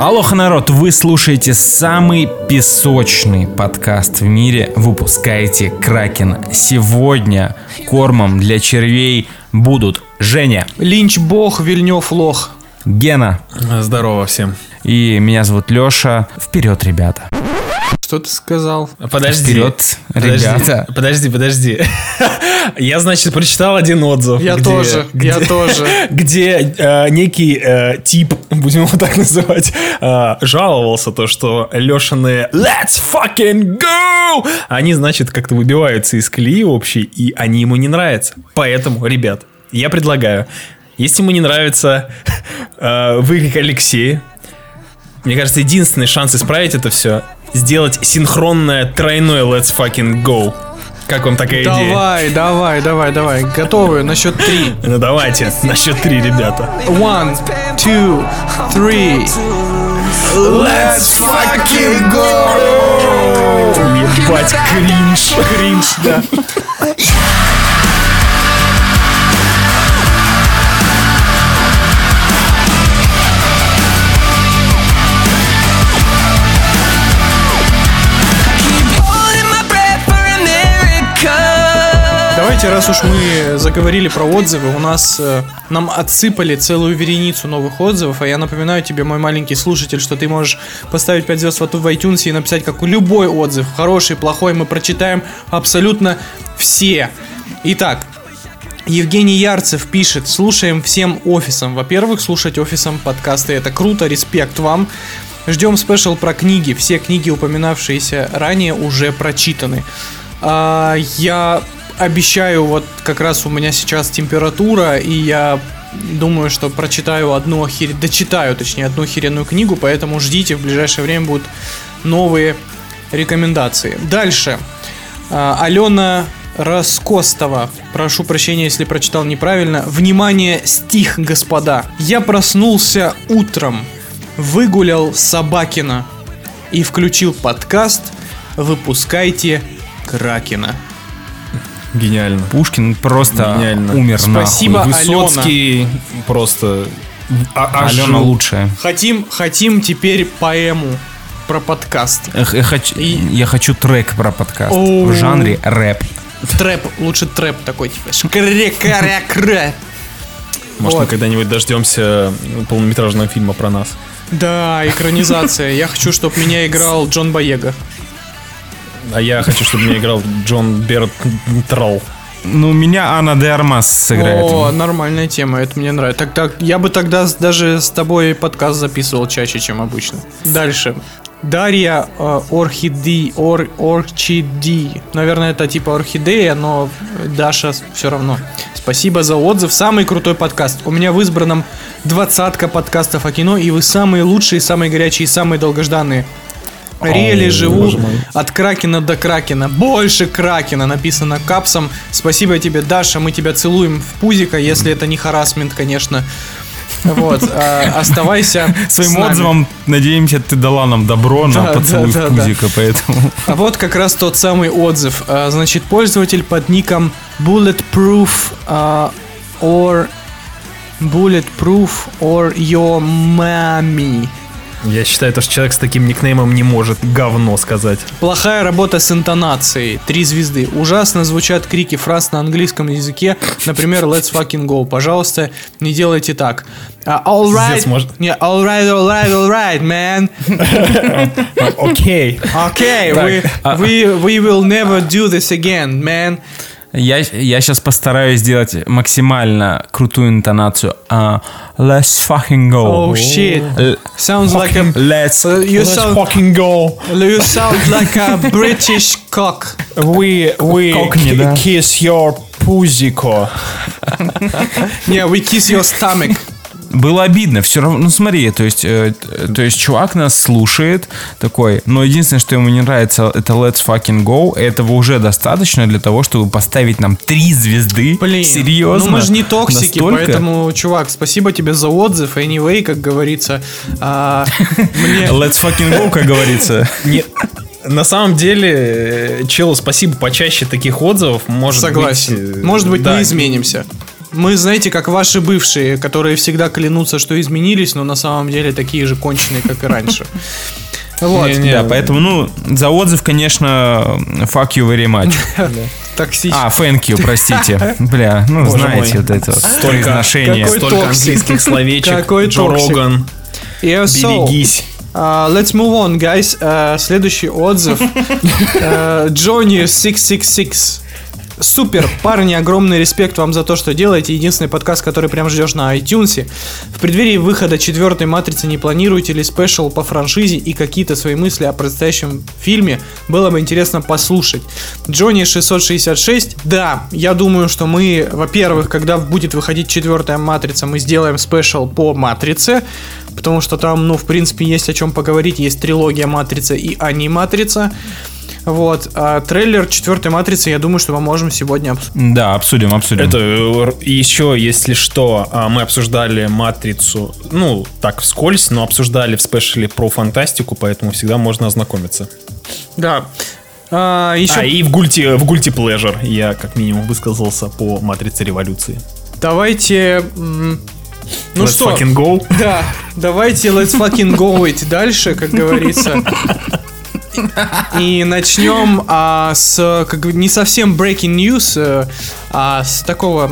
Алоха, народ, вы слушаете самый песочный подкаст в мире. Выпускаете Кракен. Сегодня кормом для червей будут Женя, Линч бог, Вильнев лох. Гена Здорово всем. и меня зовут Леша. Вперед, ребята. Что ты сказал? Подожди. Вперед, Подожди, ребята. Подожди, подожди. Я, значит, прочитал один отзыв. Я где- тоже, где- я тоже. Где э, некий э, тип, будем его так называть, э, жаловался то, что Лешины Let's fucking go! Они, значит, как-то выбиваются из колеи общей, и они ему не нравятся. Поэтому, ребят, я предлагаю, если ему не нравится э, выкрик Алексея, мне кажется, единственный шанс исправить это все сделать синхронное тройное Let's fucking go. Как вам такая идея? Давай, давай, давай, давай. Готовы? На счет три. Ну давайте, на счет три, ребята. One, two, three. Let's fucking go! Ебать, кринж. Кринж, да. Давайте, раз уж мы заговорили про отзывы, у нас э, нам отсыпали целую вереницу новых отзывов, а я напоминаю тебе, мой маленький слушатель, что ты можешь поставить 5 звезд в iTunes и написать как любой отзыв, хороший, плохой, мы прочитаем абсолютно все. Итак, Евгений Ярцев пишет, слушаем всем офисам. Во-первых, слушать офисом подкасты это круто, респект вам. Ждем спешл про книги. Все книги, упоминавшиеся ранее, уже прочитаны. А, я обещаю, вот как раз у меня сейчас температура, и я думаю, что прочитаю одну охере... дочитаю, точнее, одну охеренную книгу, поэтому ждите, в ближайшее время будут новые рекомендации. Дальше. А, Алена Раскостова. Прошу прощения, если прочитал неправильно. Внимание, стих, господа. Я проснулся утром, выгулял Собакина и включил подкаст «Выпускайте Кракена». Гениально. Пушкин просто Гениально. умер Спасибо, нахуй. Высоцкий просто... а-. Алена лучшая. Хотим, хотим теперь поэму про подкаст. Эх, Я хочу, И- я хочу трек про подкаст Оу. в жанре рэп. Трэп, лучше трэп такой, типа шкрекарякрэ. Может, Вот. мы когда-нибудь дождемся полнометражного фильма про нас. Да, экранизация. Я хочу, чтобы меня играл Джон Боега. А я хочу, чтобы меня играл Джон Берт Тролл. Ну, меня Анна де Армас сыграет. О, нормальная тема, это мне нравится. Так, так, я бы тогда даже с тобой подкаст записывал чаще, чем обычно. Дальше. Дарья э, Орхиди, Ор, Орчиди. Наверное, это типа орхидея, но Даша все равно. Спасибо за отзыв. Самый крутой подкаст. У меня в избранном двадцатка подкастов о кино, и вы самые лучшие, самые горячие, самые долгожданные. Реали живу боже мой. от Кракена до Кракена. Больше Кракена написано капсом. Спасибо тебе, Даша. Мы тебя целуем в пузико, если это не харасмент, конечно. Вот, а, оставайся с Своим нами. отзывом, надеемся, ты дала нам добро на Да, поцелуй да, в да, поэтому... А вот как раз тот самый отзыв. А, Значит, пользователь под ником Bulletproof а, or Bulletproof or your mommy. Я считаю, то, что человек с таким никнеймом не может говно сказать. Плохая работа с интонацией. Три звезды. Ужасно звучат крики фраз на английском языке. Например, let's fucking go. Пожалуйста, не делайте так. А, all right. Может- Не, all right, all right, all right, man. Окей. Okay, Так, we, we, we will never do this again, man. Я, я сейчас постараюсь сделать максимально крутую интонацию. А, let's fucking go. Oh shit. L- Sounds like a... Let's... Uh, you, sound, fucking go. you sound like a British cock. We, we да. kiss your пузико. Yeah, we kiss your stomach. Было обидно, все равно, ну смотри, то есть, э, то есть чувак нас слушает такой, но единственное, что ему не нравится, это Let's fucking go, этого уже достаточно для того, чтобы поставить нам три звезды. Блин, серьезно? Ну мы же не токсики, Настолько? поэтому, чувак, спасибо тебе за отзыв. Anyway, как говорится, а, мне... Let's fucking go, как говорится. Не, на самом деле, э, челу, спасибо почаще таких отзывов. Может Согласен. Быть, э, Может быть, да, мы изменимся. Мы, знаете, как ваши бывшие, которые всегда клянутся, что изменились, но на самом деле такие же конченые, как и раньше. Вот. Да, поэтому, ну, за отзыв, конечно, fuck you very much. Токсично. А, thank you, простите. Бля, ну, Боже знаете, мой. вот это произношение. Столько toxic. английских словечек. Какой Джо toxic. Роган, Yeah, so, берегись. uh, let's move on, guys. Uh, следующий отзыв. Uh, Johnny 666. Супер, парни, огромный респект вам за то, что делаете. Единственный подкаст, который прям ждешь на iTunes. В преддверии выхода четвертой матрицы не планируете ли special по франшизе и какие-то свои мысли о предстоящем фильме? Было бы интересно послушать. Джонни 666. Да, я думаю, что мы, во-первых, когда будет выходить четвертая матрица, мы сделаем спешл по матрице. Потому что там, ну, в принципе, есть о чем поговорить. Есть трилогия матрица и аниматрица. Вот. А трейлер четвертой матрицы, я думаю, что мы можем сегодня обсудить. Да, обсудим, обсудим. Это еще, если что, а, мы обсуждали матрицу, ну, так вскользь, но обсуждали в спешле про фантастику, поэтому всегда можно ознакомиться. Да. А, еще А и в гульти, в гульти Pleasure я как минимум высказался по матрице революции. давайте. Ну Let's что? fucking go. Да, давайте let's fucking go it дальше, как говорится. И начнем а, с как бы не совсем breaking news, э, а с такого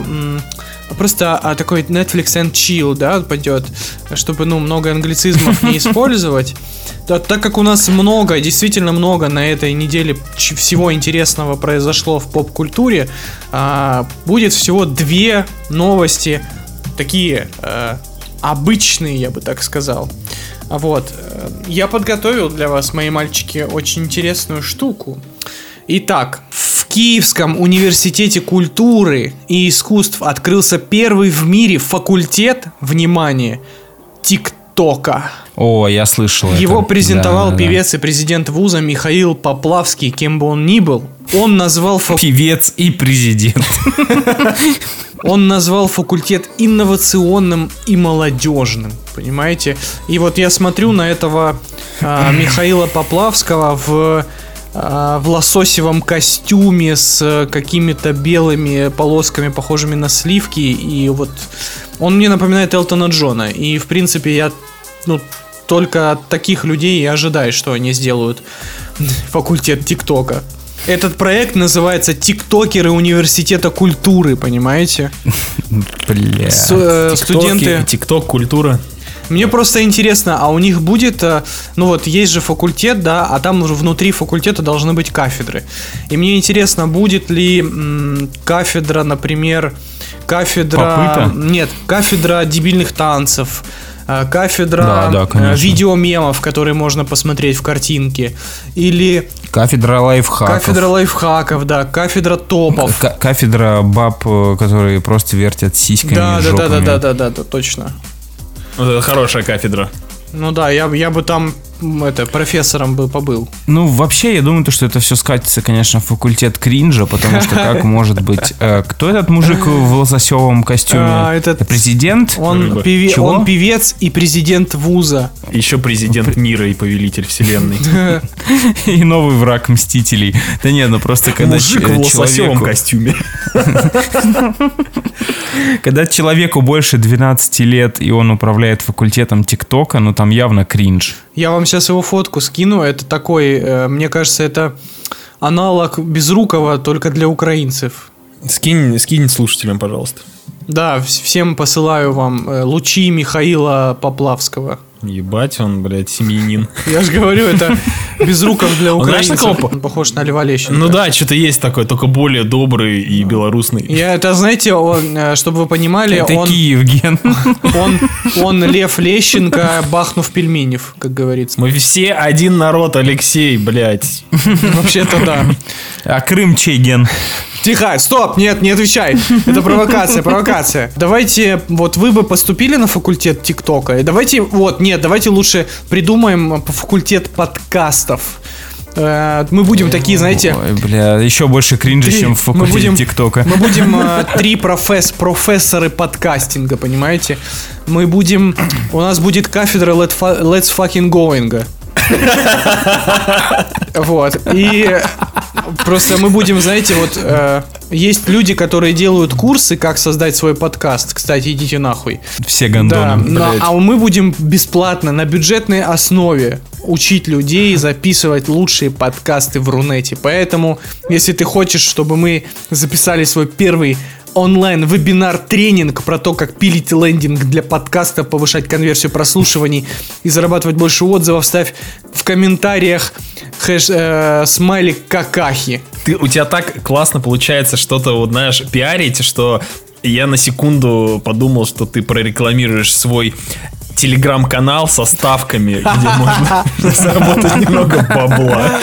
просто а, такой Netflix and chill, да, пойдет, чтобы ну много англицизмов не использовать. Да, так как у нас много, действительно много на этой неделе всего интересного произошло в поп-культуре, а, будет всего две новости такие э, обычные, я бы так сказал. А Вот. Я подготовил для вас, мои мальчики, очень интересную штуку. Итак, в Киевском университете культуры и искусств открылся первый в мире факультет, внимание, ТикТока. О, я слышал Его это. презентовал Да, да, да. певец и президент вуза Михаил Поплавский, кем бы он ни был. Он назвал факультет Певец и президент. Он назвал факультет инновационным и молодежным, понимаете? И вот я смотрю на этого а, Михаила Поплавского в а, в лососевом костюме с э, какими-то белыми полосками, похожими на сливки, и вот он мне напоминает Элтона Джона. И в принципе я ну только от таких людей и ожидаю, что они сделают факультет ТикТока. Этот проект называется «Тиктокеры университета культуры», понимаете? Бля. Э, студенты... Тикток, культура. Мне просто интересно, а у них будет, э, ну вот есть же факультет, да, а там уже внутри факультета должны быть кафедры. И мне интересно, будет ли м, кафедра, например, кафедра... Попыта? Нет, кафедра дебильных танцев, кафедра Да, да, э, конечно. видеомемов, которые можно посмотреть в картинке, или Кафедра лайфхаков. кафедра лайфхаков, да, кафедра топов. К- кафедра баб, э, которые просто вертят сиськами Да, и да, да, да, жопами. да, да, да, да, точно. Вот это хорошая кафедра. Ну да, я, бы- я бы там это профессором бы побыл. Ну, вообще, я думаю, то, что это все скатится, конечно, в факультет кринжа, потому что как может быть... э, кто этот мужик в лососевом костюме? А, этот- президент? Он, Рыба. певе- Чего? он певец и президент вуза. Еще президент мира и повелитель вселенной. И новый враг Мстителей. Да нет, ну просто когда Мужик в лососевом человеку, костюме. когда человеку больше 12 лет, и он управляет факультетом ТикТока, ну там явно кринж. Я вам сейчас его фотку скину. Это такой, э, мне кажется, это аналог Безрукова только для украинцев. Скинь, скинь слушателям, пожалуйста. Да, вс- всем посылаю вам э, лучи Михаила Поплавского. Ебать, он, блядь, семьянин. Я же говорю, это Безруков для Он, знаешь, украинцев. Он похож на Льва Лещенко. Ну да, что-то есть такое, только более добрый и белорусный. Я это, знаете, он, э, чтобы вы понимали, Это он, Киев, Ген. он, он Лев Лещенко, бахнув пельменев, как говорится. Мы все один народ, Алексей, блядь. Вообще-то да. А Крым чей, Ген? Тихо, стоп, нет, не отвечай. Это провокация, провокация. Давайте, вот вы бы поступили на факультет ТикТока. И давайте, вот, нет, давайте лучше придумаем факультет подкастов. Э, Мы будем такие, знаете, Ой, бля, еще больше кринжа, Три. чем в факультете ТикТока. мы будем э, три професс, профессоры подкастинга, понимаете? Мы будем, у нас будет кафедра Let's Fucking Going. Вот. И просто мы будем, знаете, вот э, Есть люди, которые делают курсы, как создать свой подкаст. Кстати, идите нахуй. Все Да, гандоны. но- блядь. а мы будем бесплатно на бюджетной основе учить людей записывать лучшие подкасты в Рунете. Поэтому, если ты хочешь, чтобы мы записали свой первый онлайн-вебинар-тренинг про то, как пилить лендинг для подкаста, повышать конверсию прослушиваний и зарабатывать больше отзывов, ставь в комментариях хэш, э, смайлик какахи. Ты, у тебя так классно получается что-то, вот знаешь, пиарить, что я на секунду подумал, что ты прорекламируешь свой телеграм-канал со ставками, где можно заработать немного бабла.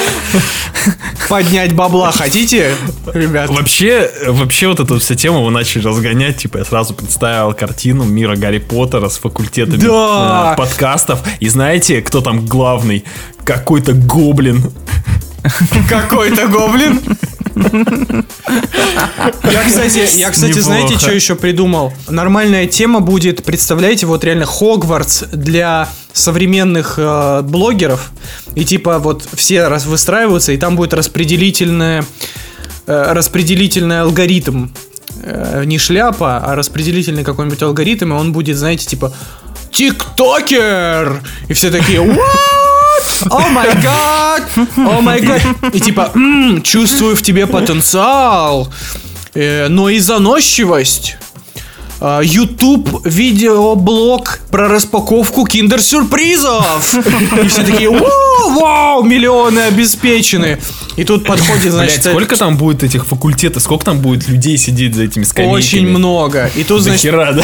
Поднять бабла хотите, ребят? Вообще, вообще вот эту вся тему вы начали разгонять, типа я сразу представил картину мира Гарри Поттера с факультетами Да. э, подкастов. И знаете, кто там главный? Какой-то гоблин. Какой-то гоблин. Я, кстати, я, кстати, знаете, что еще придумал? Нормальная тема будет, представляете, вот реально Хогвартс для современных э, блогеров. И типа вот все раз выстраиваются, и там будет распределительное, э, распределительный алгоритм. Э, не шляпа, а распределительный какой-нибудь алгоритм, и он будет, знаете, типа ТикТокер! И все такие, what? Oh my God! Oh my God! И типа, «М, чувствую в тебе потенциал, э, но и заносчивость. А, YouTube видеоблог про распаковку киндер-сюрпризов. И все такие, вау, вау, миллионы обеспечены. И тут подходит, значит, Блять, сколько там будет этих факультетов, сколько там будет людей сидеть за этими скамейками? очень много. И тут, значит, хера, да?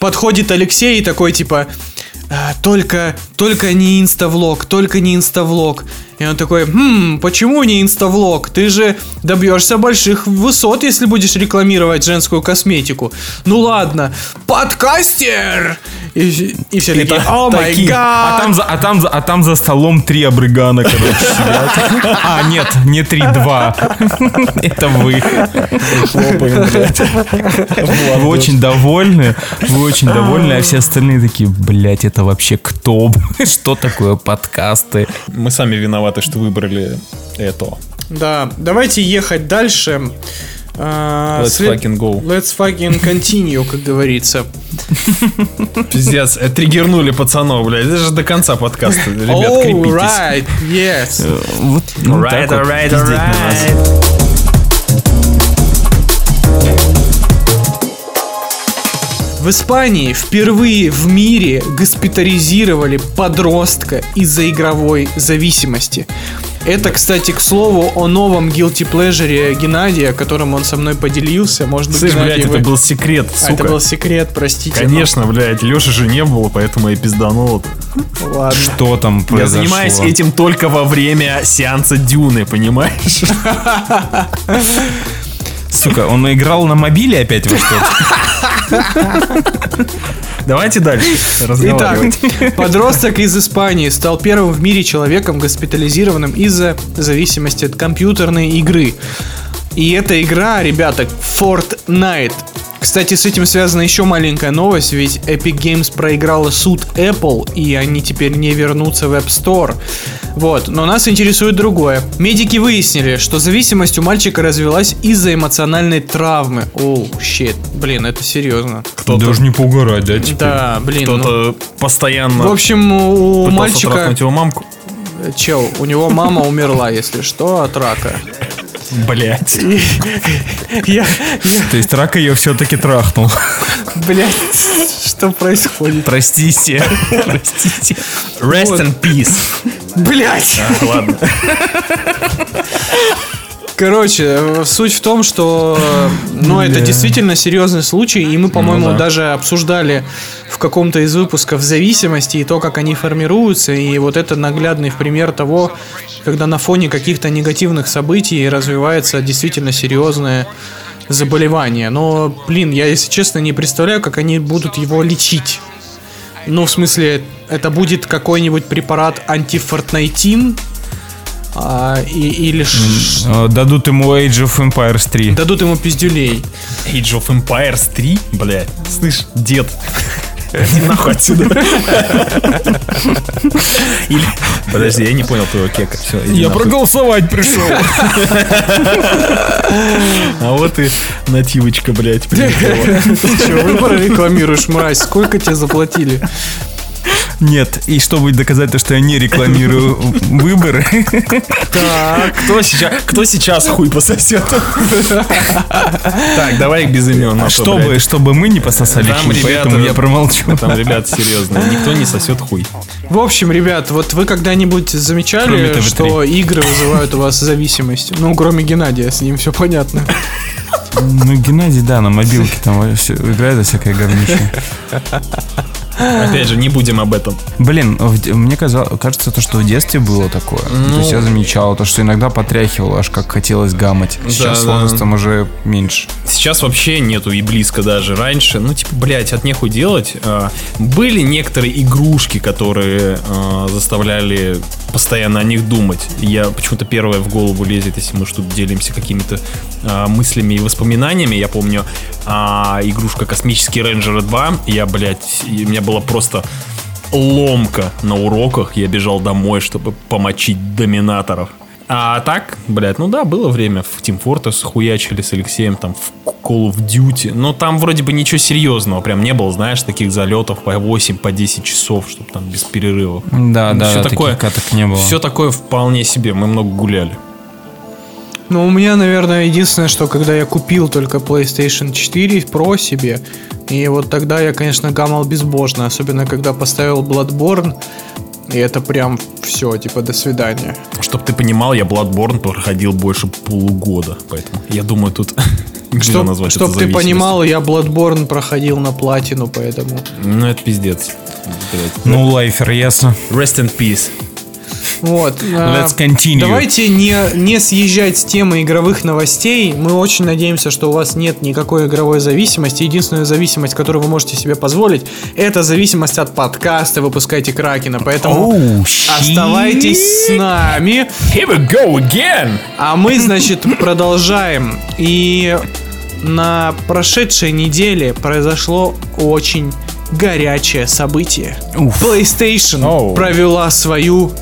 подходит Алексей и такой типа «А, только, только не инставлог, только не инставлог. И он такой, хм, почему не инставлог? Ты же добьешься больших высот, если будешь рекламировать женскую косметику. Ну ладно, подкастер! И, и все такие, та- о май. А гад! там, за, а, там, за- а там за столом три абрыгана, короче, сидят. А, нет, не три, два. Это вы. Вы очень довольны, вы очень довольны, а все остальные такие, блядь, это вообще кто? Что такое подкасты? Мы сами виноваты, что выбрали это. Да, давайте ехать дальше. А, Let's след- fucking go. Let's fucking continue, как говорится. Пиздец, э, триггернули пацанов, блядь. Это же до конца подкаста. Ребят, крепитесь. right, yes. Вот ну, Alright, так вот alright, В Испании впервые в мире госпитализировали подростка из-за игровой зависимости. Это, кстати, к слову о новом guilty pleasure Геннадия, которым он со мной поделился. Может быть, Слышь, Геннадий, блядь, вы- это был секрет, А, сука. это был секрет, простите. Конечно, блядь, Леши же не было, поэтому я пизданул. Ну, Ладно. Что там Я произошло? занимаюсь этим только во время сеанса Дюны, понимаешь? Сука, он играл на мобиле опять во что Давайте дальше Итак, подросток из Испании стал первым в мире человеком, госпитализированным из-за зависимости от компьютерной игры. И эта игра, ребята, Fortnite. Кстати, с этим связана еще маленькая новость, ведь Epic Games проиграла суд Apple, и они теперь не вернутся в App Store. Вот, но нас интересует другое. Медики выяснили, что зависимость у мальчика развилась из-за эмоциональной травмы. Оу, щит, блин, это серьезно. Кто-то- Даже не поугарать, да, теперь? Да, блин. ну- Кто-то постоянно в общем, у мальчика... его мамку. Чел, у него мама умерла, если что, от рака. Блять. Я, я, То есть рак ее все-таки трахнул. блядь, что происходит? Простите. Простите. Rest Вот. in peace. Блять! А, Ладно. Короче, суть в том, что, ну, это действительно серьезный случай, и мы, по-моему, да. даже обсуждали в каком-то из выпусков зависимости и то, как они формируются, и вот это наглядный пример того, когда на фоне каких-то негативных событий развивается действительно серьезное заболевание. Но, блин, я, если честно, не представляю, как они будут его лечить. Ну, в смысле, это будет какой-нибудь препарат антифортнайтин, а, и, или ш- Э, Дадут ему Age of Empires 3. дадут ему пиздюлей. Age of Empires 3? Блять. Слышь, дед. Иди нахуй отсюда. Или... Подожди, я не понял твоего кека. Все, Я нахуй. проголосовать пришел. А вот и нативочка, блядь, прилетела. Ты что, выборы рекламируешь, мразь? Сколько тебе заплатили? Нет, и чтобы доказать то, что я не рекламирую выборы, Так, кто сейчас, кто сейчас хуй пососет? Так, давай их без имен. а то, чтобы, чтобы мы не пососали хуй, ребята- поэтому я промолчу. Там, ребят, серьезно, никто не сосет хуй. В общем, ребят, вот вы когда-нибудь замечали, TV3. что игры вызывают у вас зависимость? Ну, кроме Геннадия, с ним все понятно. Ну, Геннадий, да, на мобилке там играет за всякое говнище. Опять же, не будем об этом. Блин, в мне казалось, кажется, то, что в детстве было такое. То есть я замечал то, что иногда потряхивало, аж как хотелось гамать. Сейчас Да, да. да, там уже меньше. Сейчас вообще нету и близко даже. Раньше, ну, типа, блядь, от нехуй делать. А, Были некоторые игрушки, которые а, заставляли постоянно о них думать. Я почему-то первое в голову лезет, если мы что-то делимся какими-то а, мыслями и воспоминаниями. Я помню игрушка «Космические рейнджеры 2». Я, блядь, у меня была просто ломка на уроках. Я бежал домой, чтобы помочить доминаторов. А так, блядь, ну да, было время в Team Fortress хуячили с Алексеем, там, в Call of Duty. Но там вроде бы ничего серьезного прям не было, знаешь, таких залетов по 8, по 10 часов, чтобы там без перерывов. Да, да, Всё таких такое- каток не было. Все такое вполне себе, мы много гуляли. Ну, у меня, наверное, единственное, что когда я купил только PlayStation 4 Pro себе, и вот тогда я, конечно, гамал безбожно, особенно когда поставил Bloodborne, и это прям все, типа, до свидания. Чтоб ты понимал, я Bloodborne проходил больше полугода, поэтому я думаю, тут Чтоб, назвать чтоб ты понимал, я Bloodborne проходил на платину, поэтому... Ну, это пиздец. Ну, лайфер, ясно. Rest in peace. Вот. а, Let's continue. Давайте не, не съезжать с темы игровых новостей. Мы очень надеемся, что у вас нет никакой игровой зависимости. Единственная зависимость, которую вы можете себе позволить, это зависимость от подкаста «Выпускайте Кракена». Поэтому щи. оставайтесь с нами. Here we go again! А мы, значит, продолжаем. И на прошедшей неделе произошло очень горячее событие. Уф. PlayStation Оу. провела свою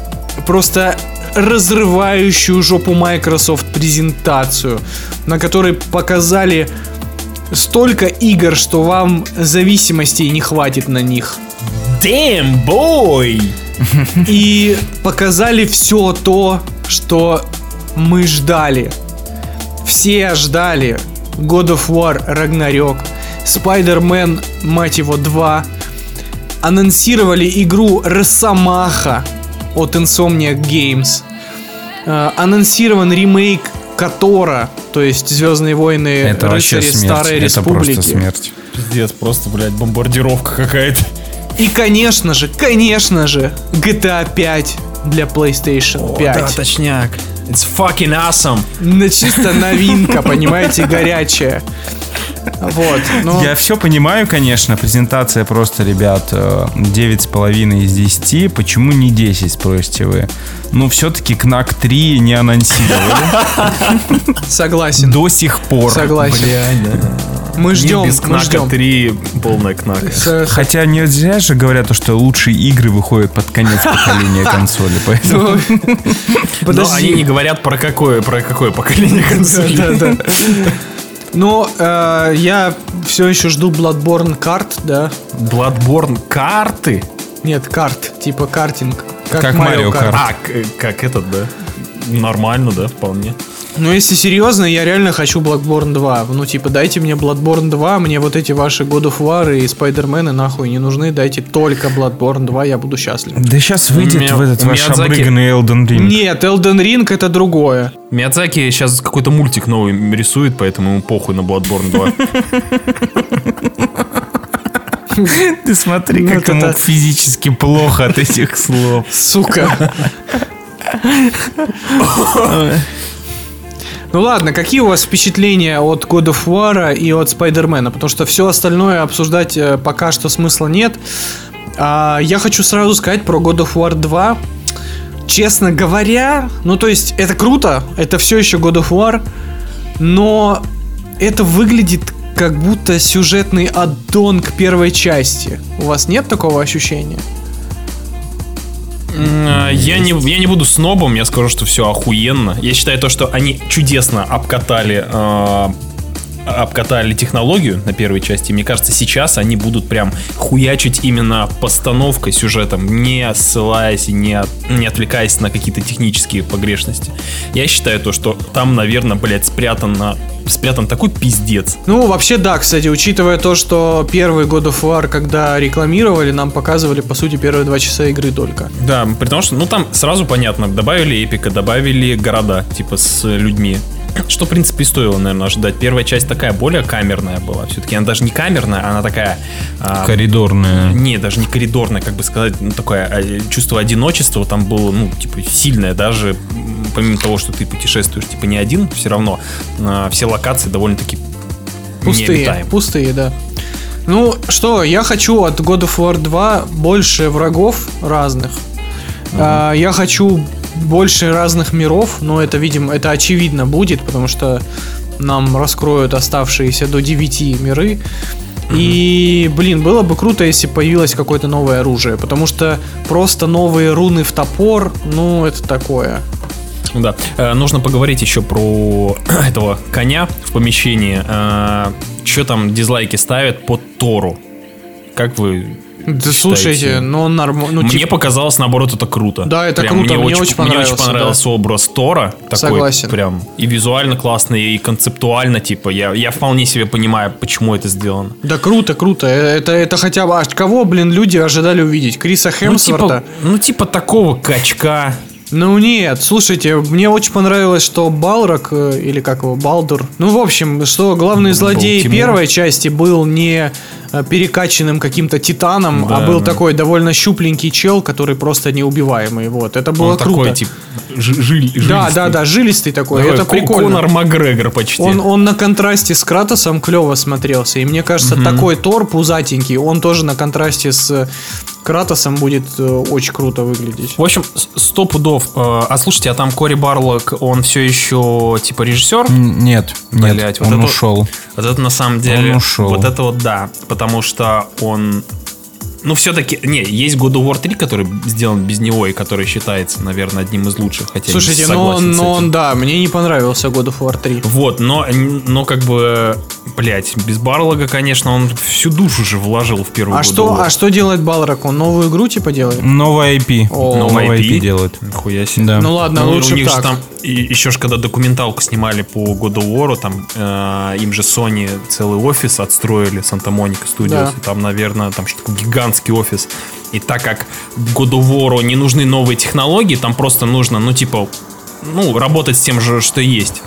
просто разрывающую жопу Microsoft презентацию, на которой показали столько игр, что вам зависимостей не хватит на них. Damn, boy! И показали все то, что мы ждали. Все ждали God of War Ragnarok, Spider-Man, мать его, 2. Анонсировали игру Росомаха от Insomniac Games. Э, Анонсирован ремейк Котора, то есть Звездные войны Это вообще Рыцари смерть. Старой Это Республики. просто смерть. Пиздец, просто, блядь, бомбардировка какая-то. И, конечно же, конечно же, GTA 5 для PlayStation 5. Да, точняк. It's fucking awesome. На чисто новинка, понимаете, горячая. Вот. Но Я все понимаю, конечно, презентация просто, ребят, э, 9,5 из 10. Почему не 10, спросите вы? Ну, все-таки КНАК 3 не анонсировали согласен. до сих пор. Согласен. Да. Мы ждем, без мы кнака ждем. 3 полная кнака. С- Хотя не зря же говорят, то, что лучшие игры выходят под конец поколения консоли. Поэтому ну, Но они не говорят про какое, про какое поколение консолей. Да, да. Но э, я все еще жду Bloodborne карт, да? Bloodborne карты? Нет, карт, типа картинг. Как Mario Kart. А, к- как этот, да? Нормально, да, вполне. Но если серьезно, я реально хочу Bloodborne 2. Ну, типа, дайте мне Bloodborne 2, мне вот эти ваши God of War и Spider-Man нахуй не нужны, дайте только Bloodborne 2, я буду счастлив. Да сейчас выйдет меня- в этот ваш Миядзаки- обрыганный Elden Ring. Нет, Elden Ring это другое. Миядзаки сейчас какой-то мультик новый рисует, поэтому ему похуй на Bloodborne 2. Ты смотри, Ну, как ему физически плохо от этих слов. Сука. Ну ладно, какие у вас впечатления от God of War и от Спайдермена? Потому что все остальное обсуждать э, пока что смысла нет. А, я хочу сразу сказать про God of War 2. Честно говоря, ну то есть это круто, это все еще God of War, но это выглядит как будто сюжетный аддон к первой части. У вас нет такого ощущения? Я не, я не буду снобом, я скажу, что все охуенно. Я считаю то, что они чудесно обкатали э, обкатали технологию на первой части. Мне кажется, сейчас они будут прям хуячить именно постановкой сюжетом, не ссылаясь и не, не отвлекаясь на какие-то технические погрешности. Я считаю то, что там, наверное, блядь, спрятан, на- спрятан такой пиздец. Ну, вообще да, кстати, учитывая то, что первый God of War, когда рекламировали, нам показывали, по сути, первые два часа игры только. Да, при том, что, ну, там сразу понятно, добавили эпика, добавили города, типа, с людьми. Что, в принципе, и стоило, наверное, ожидать. Первая часть такая более камерная была. Все-таки она даже не камерная, она такая... а, Коридорная. Не, даже не коридорная, как бы сказать, ну, такое а, чувство одиночества там было, ну, типа, сильное, даже помимо того, что ты путешествуешь, типа, не один, все равно а, все локации довольно-таки Пустые, пустые, да. Ну что, я хочу от God of War 2 больше врагов разных. А, я хочу больше разных миров, но это, видимо, это очевидно будет, потому что нам раскроют оставшиеся до 9 миры. И, блин, было бы круто, если появилось какое-то новое оружие, потому что просто новые руны в топор, ну, это такое. Да. Э, Нужно поговорить еще про этого коня в помещении. Что там дизлайки ставят под Тору? Как вы Да слушайте, ну он нормально. Ну, мне типа- показалось, наоборот, это круто. Да, это Прям круто, мне очень понравился, Мне очень понравился образ Тора. Такой Согласен. прям и визуально классный, и концептуально, типа, я, я вполне себе понимаю, почему это сделано. Да круто, круто. Э, Это, это хотя бы... А кого, блин, люди ожидали увидеть? Криса Ну Хемсворта? типа, ну, типа такого качка. Ну нет, слушайте, мне очень понравилось, что Балрак, э, или как его, Балдур, ну в общем, что главный злодей Тимур. первой части был не э, перекачанным каким-то титаном, а Да, был да. такой довольно щупленький чел, который просто неубиваемый, вот, это было Он круто. такой, жи- жиль- да, жилистый. да, да, жилистый такой, Такой это Ко- прикольно. Конор Макгрегор почти. Он, он на контрасте с Кратосом клево смотрелся. И мне кажется, такой Тор пузатенький, он тоже на контрасте с Кратосом будет э, очень круто выглядеть. В общем, сто пудов. Э, А слушайте, а там Кори Барлок, он все еще типа режиссер? Нет, нет, Блядь, вот он это- ушел. Вот это на самом деле... Он ушел. Вот это вот да. Потому что он... Ну, все-таки... Не, есть God of War 3, который сделан без него и который считается, наверное, одним из лучших. Хотя Слушайте, но, согласен с но он, да, мне не понравился God of War 3. Вот, но, но как бы, блядь, без Барлога, конечно, он всю душу же вложил в первую А God что, а что делает Балрак? Он новую игру типа делает? Новая IP. О. Новая Новая IP IP? делают. Нихуя себе. Да. Ну ладно, Ну, лучше у них же так. там и- еще ж когда документалку снимали по God of War, там э, им же Sony целый офис отстроили, Санта-Моника Studios, Да. там, наверное, там что такое гигантский офис. И так как God of War не нужны новые технологии, там просто нужно, ну, типа, ну, работать с тем же, что есть.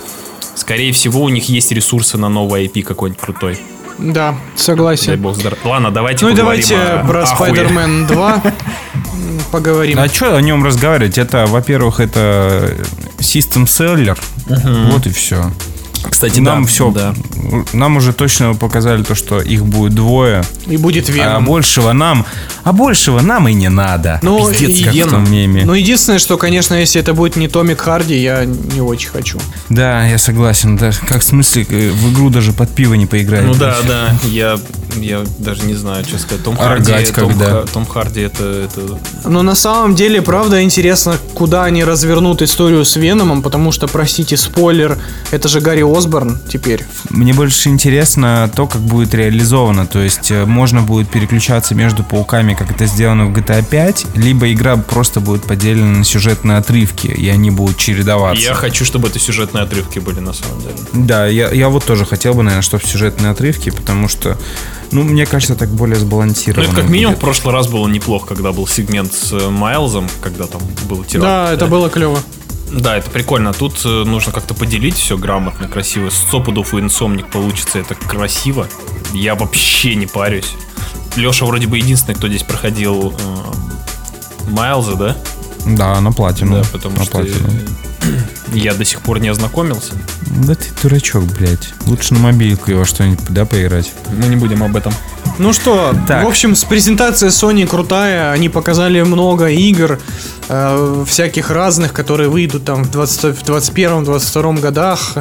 Скорее всего, у них есть ресурсы на новый IP какой-нибудь крутой. Да, Дай согласен. бог здоров- Ладно, давайте Ну и давайте о- про. Spider-Man 2 м, поговорим. А что о нем разговаривать? Это, во-первых, это систем селлер. Вот и все. Кстати, нам да, все, да. нам уже точно показали то, что их будет двое, И будет а Веном. большего нам, а большего нам и не надо. Ну, Пиздец, и как в Веном. том меме. Ну, единственное, что, конечно, если это будет не Томик Харди, я не очень хочу. Да, я согласен. Да, как в смысле, э, в игру даже под пиво не поиграть. Ну да, да, я, я даже не знаю, что сказать. Том А Харди, рогать Том, когда? Том Харди это, это... Но на самом деле, правда, интересно, куда они развернут историю с Веномом, потому что, простите, спойлер, это же Гарри Осборн теперь. Мне больше интересно то, как будет реализовано. То есть э, можно будет переключаться между пауками, как это сделано в GTA 5, либо игра просто будет поделена на сюжетные отрывки, и они будут чередоваться. Я хочу, чтобы это сюжетные отрывки были на самом деле. Да, я, я вот тоже хотел бы, наверное, чтобы сюжетные отрывки, потому что, ну, мне кажется, так более Ну, сбалансировано. это как минимум в прошлый раз было неплохо, когда был сегмент с э, Майлзом, когда там был теракт. Да, это было клево. Да, это прикольно. Тут э, нужно как-то поделить все грамотно, красиво. Сто пудов у инсомник получится это красиво. Я вообще не парюсь. Леша вроде бы единственный, кто здесь проходил э, Майлза, да? Да, на платину. да, потому на что платину. Я до сих пор не ознакомился. Да ты дурачок, блядь. Лучше на мобилку его что-нибудь, да, поиграть. Мы не будем об этом. Ну что, Так. в общем, с презентацией Sony крутая, они показали много игр, э, всяких разных, которые выйдут там в 20 в 21-22 годах.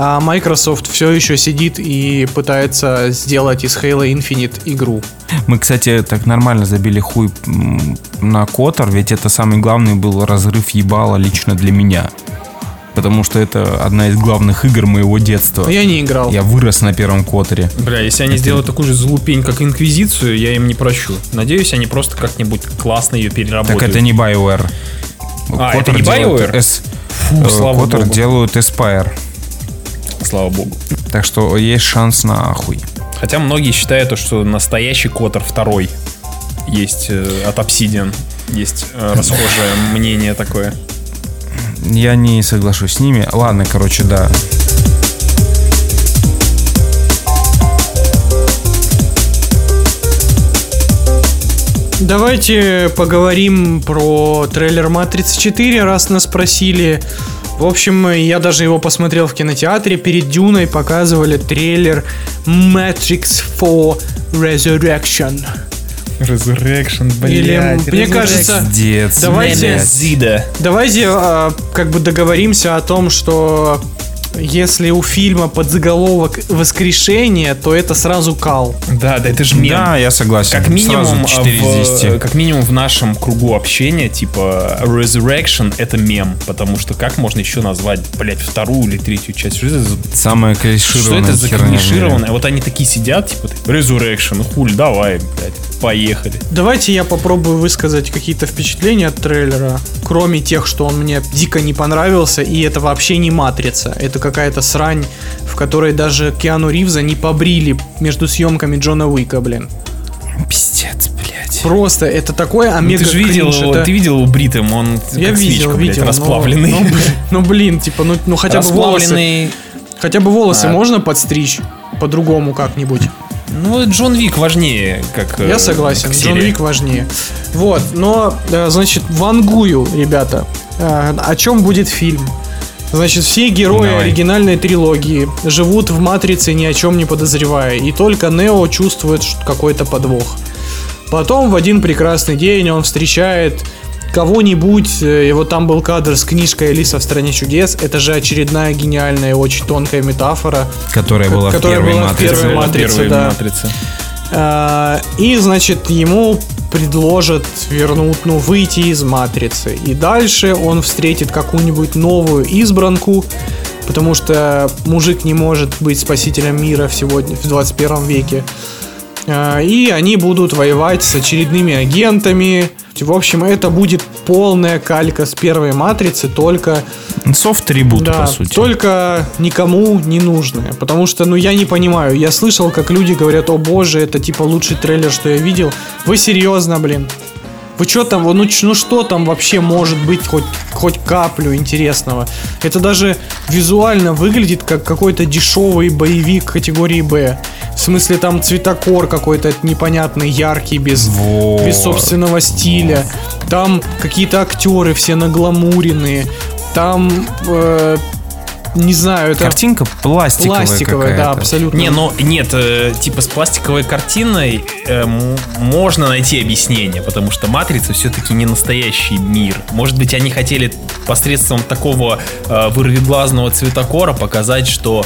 А Microsoft все еще сидит и пытается сделать из Halo Infinite игру. Мы, кстати, так нормально забили хуй на Котор, ведь это самый главный был разрыв ебала лично для меня. Потому что это одна из главных игр моего детства. Но я не играл. Я вырос на первом Которе. Бля, если они сделают такую же залупень, как Инквизицию, я им не прощу. Надеюсь, они просто как-нибудь классно ее переработают. Так это не BioWare. А, это не делают BioWare? S- Фу, э, слава Котор богу. делают Aspire. Слава богу. Так что есть шанс на хуй. Хотя многие считают, то, что настоящий Котор второй есть э, от Obsidian. Есть э, расхожее мнение такое. Я не соглашусь с ними. Ладно, короче, да. Давайте поговорим про трейлер Матрицы 4, раз нас спросили. В общем, я даже его посмотрел в кинотеатре. Перед Дюной показывали трейлер Matrix 4 Resurrection. Resurrection, Или, мне кажется, Пиздец, давайте- блядь. Зида. давайте а, как бы договоримся о том, что если у фильма подзаголовок «Воскрешение», то это сразу кал. Да, да, это же мем. Да, я согласен. Как минимум, Сразу 4 из в, 10. как минимум в нашем кругу общения, типа Resurrection это мем, потому что как можно еще назвать, блядь, вторую или третью часть? Что это за, Самая что клишированная это за клишированное? Вот они такие сидят, типа, Resurrection, ну хуль, давай, блядь, поехали. Давайте я попробую высказать какие-то впечатления от трейлера, кроме тех, что он мне дико не понравился, и это вообще не матрица. Это какая-то срань, в которой даже Киану Ривза не побрили между съемками Джона Уика, блин. Пиздец, блядь. Просто это такой Ну, омега ты же видел его, это- ты видел его бритым, он Я как видел, свечка, блядь, видел, но- расплавленный. Ну, блин, ну, блин, типа, ну, ну хотя бы волосы, хотя бы волосы А. можно подстричь по-другому как-нибудь. Ну, Джон Вик важнее, как э, Я согласен, как Джон. Вик важнее. Вот, но, э, значит, вангую, ребята. Э, О чем будет фильм? Значит, все герои Давай. оригинальной трилогии живут в Матрице, ни о чем не подозревая. И только Нео чувствует какой-то подвох. Потом в один прекрасный день он встречает кого-нибудь, э, и вот там был кадр с книжкой «Алиса в стране чудес». Это же очередная гениальная, очень тонкая метафора. Которая была в Которая первой была в матрице. первой матрице, да. матрица. А, И, значит, ему предложат вернуть, ну, выйти из матрицы. И дальше он встретит какую-нибудь новую избранку, потому что мужик не может быть спасителем мира в сегодня, в 21 веке. А, И они будут воевать с очередными агентами. В общем, это будет полная калька с первой матрицы, только Софт-трибут, да, по сути. только никому не нужное. Потому что, ну, я не понимаю. Я слышал, как люди говорят, о боже, это типа лучший трейлер, что я видел. Вы серьезно, блин? Вы что там, ну, ну что там вообще может быть хоть, хоть каплю интересного? Это даже визуально выглядит как какой-то дешевый боевик категории Б. В смысле там цветокор какой-то непонятный, яркий, без, Вот. без собственного стиля. Там какие-то актеры все нагламуренные. Там, э, не знаю, это Картинка пластиковая, пластиковая, да, абсолютно. Не, ну нет, э, типа с пластиковой картиной э, можно найти объяснение, потому что матрица все-таки не настоящий мир. Может быть, они хотели посредством такого э, вырвиглазного цветокора показать, что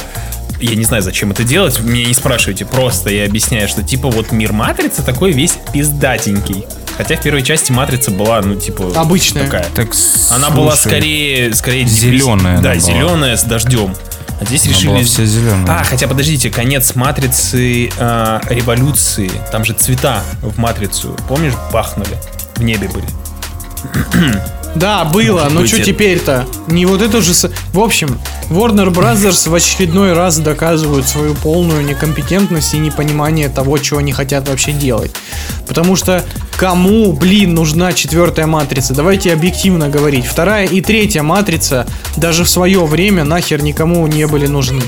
я не знаю, зачем это делать, меня не спрашивайте, просто я объясняю, что типа вот мир матрицы такой весь пиздатенький. Хотя в первой части матрица была, ну, типа, Обычная. такая. Так, Она была слушай, скорее, скорее Зелёная Да, была. зеленая с дождем. А здесь Она решили... была вся зеленая. А, хотя подождите, конец матрицы э, революции. Там же цвета в матрицу, помнишь, бахнули? В небе были. Да, было, но что теперь-то? Не вот это же... В общем, Warner Brothers в очередной раз доказывают свою полную некомпетентность и непонимание того, чего они хотят вообще делать. Потому что кому, блин, нужна четвертая матрица? Давайте объективно говорить. Вторая и третья матрица даже в свое время нахер никому не были нужны.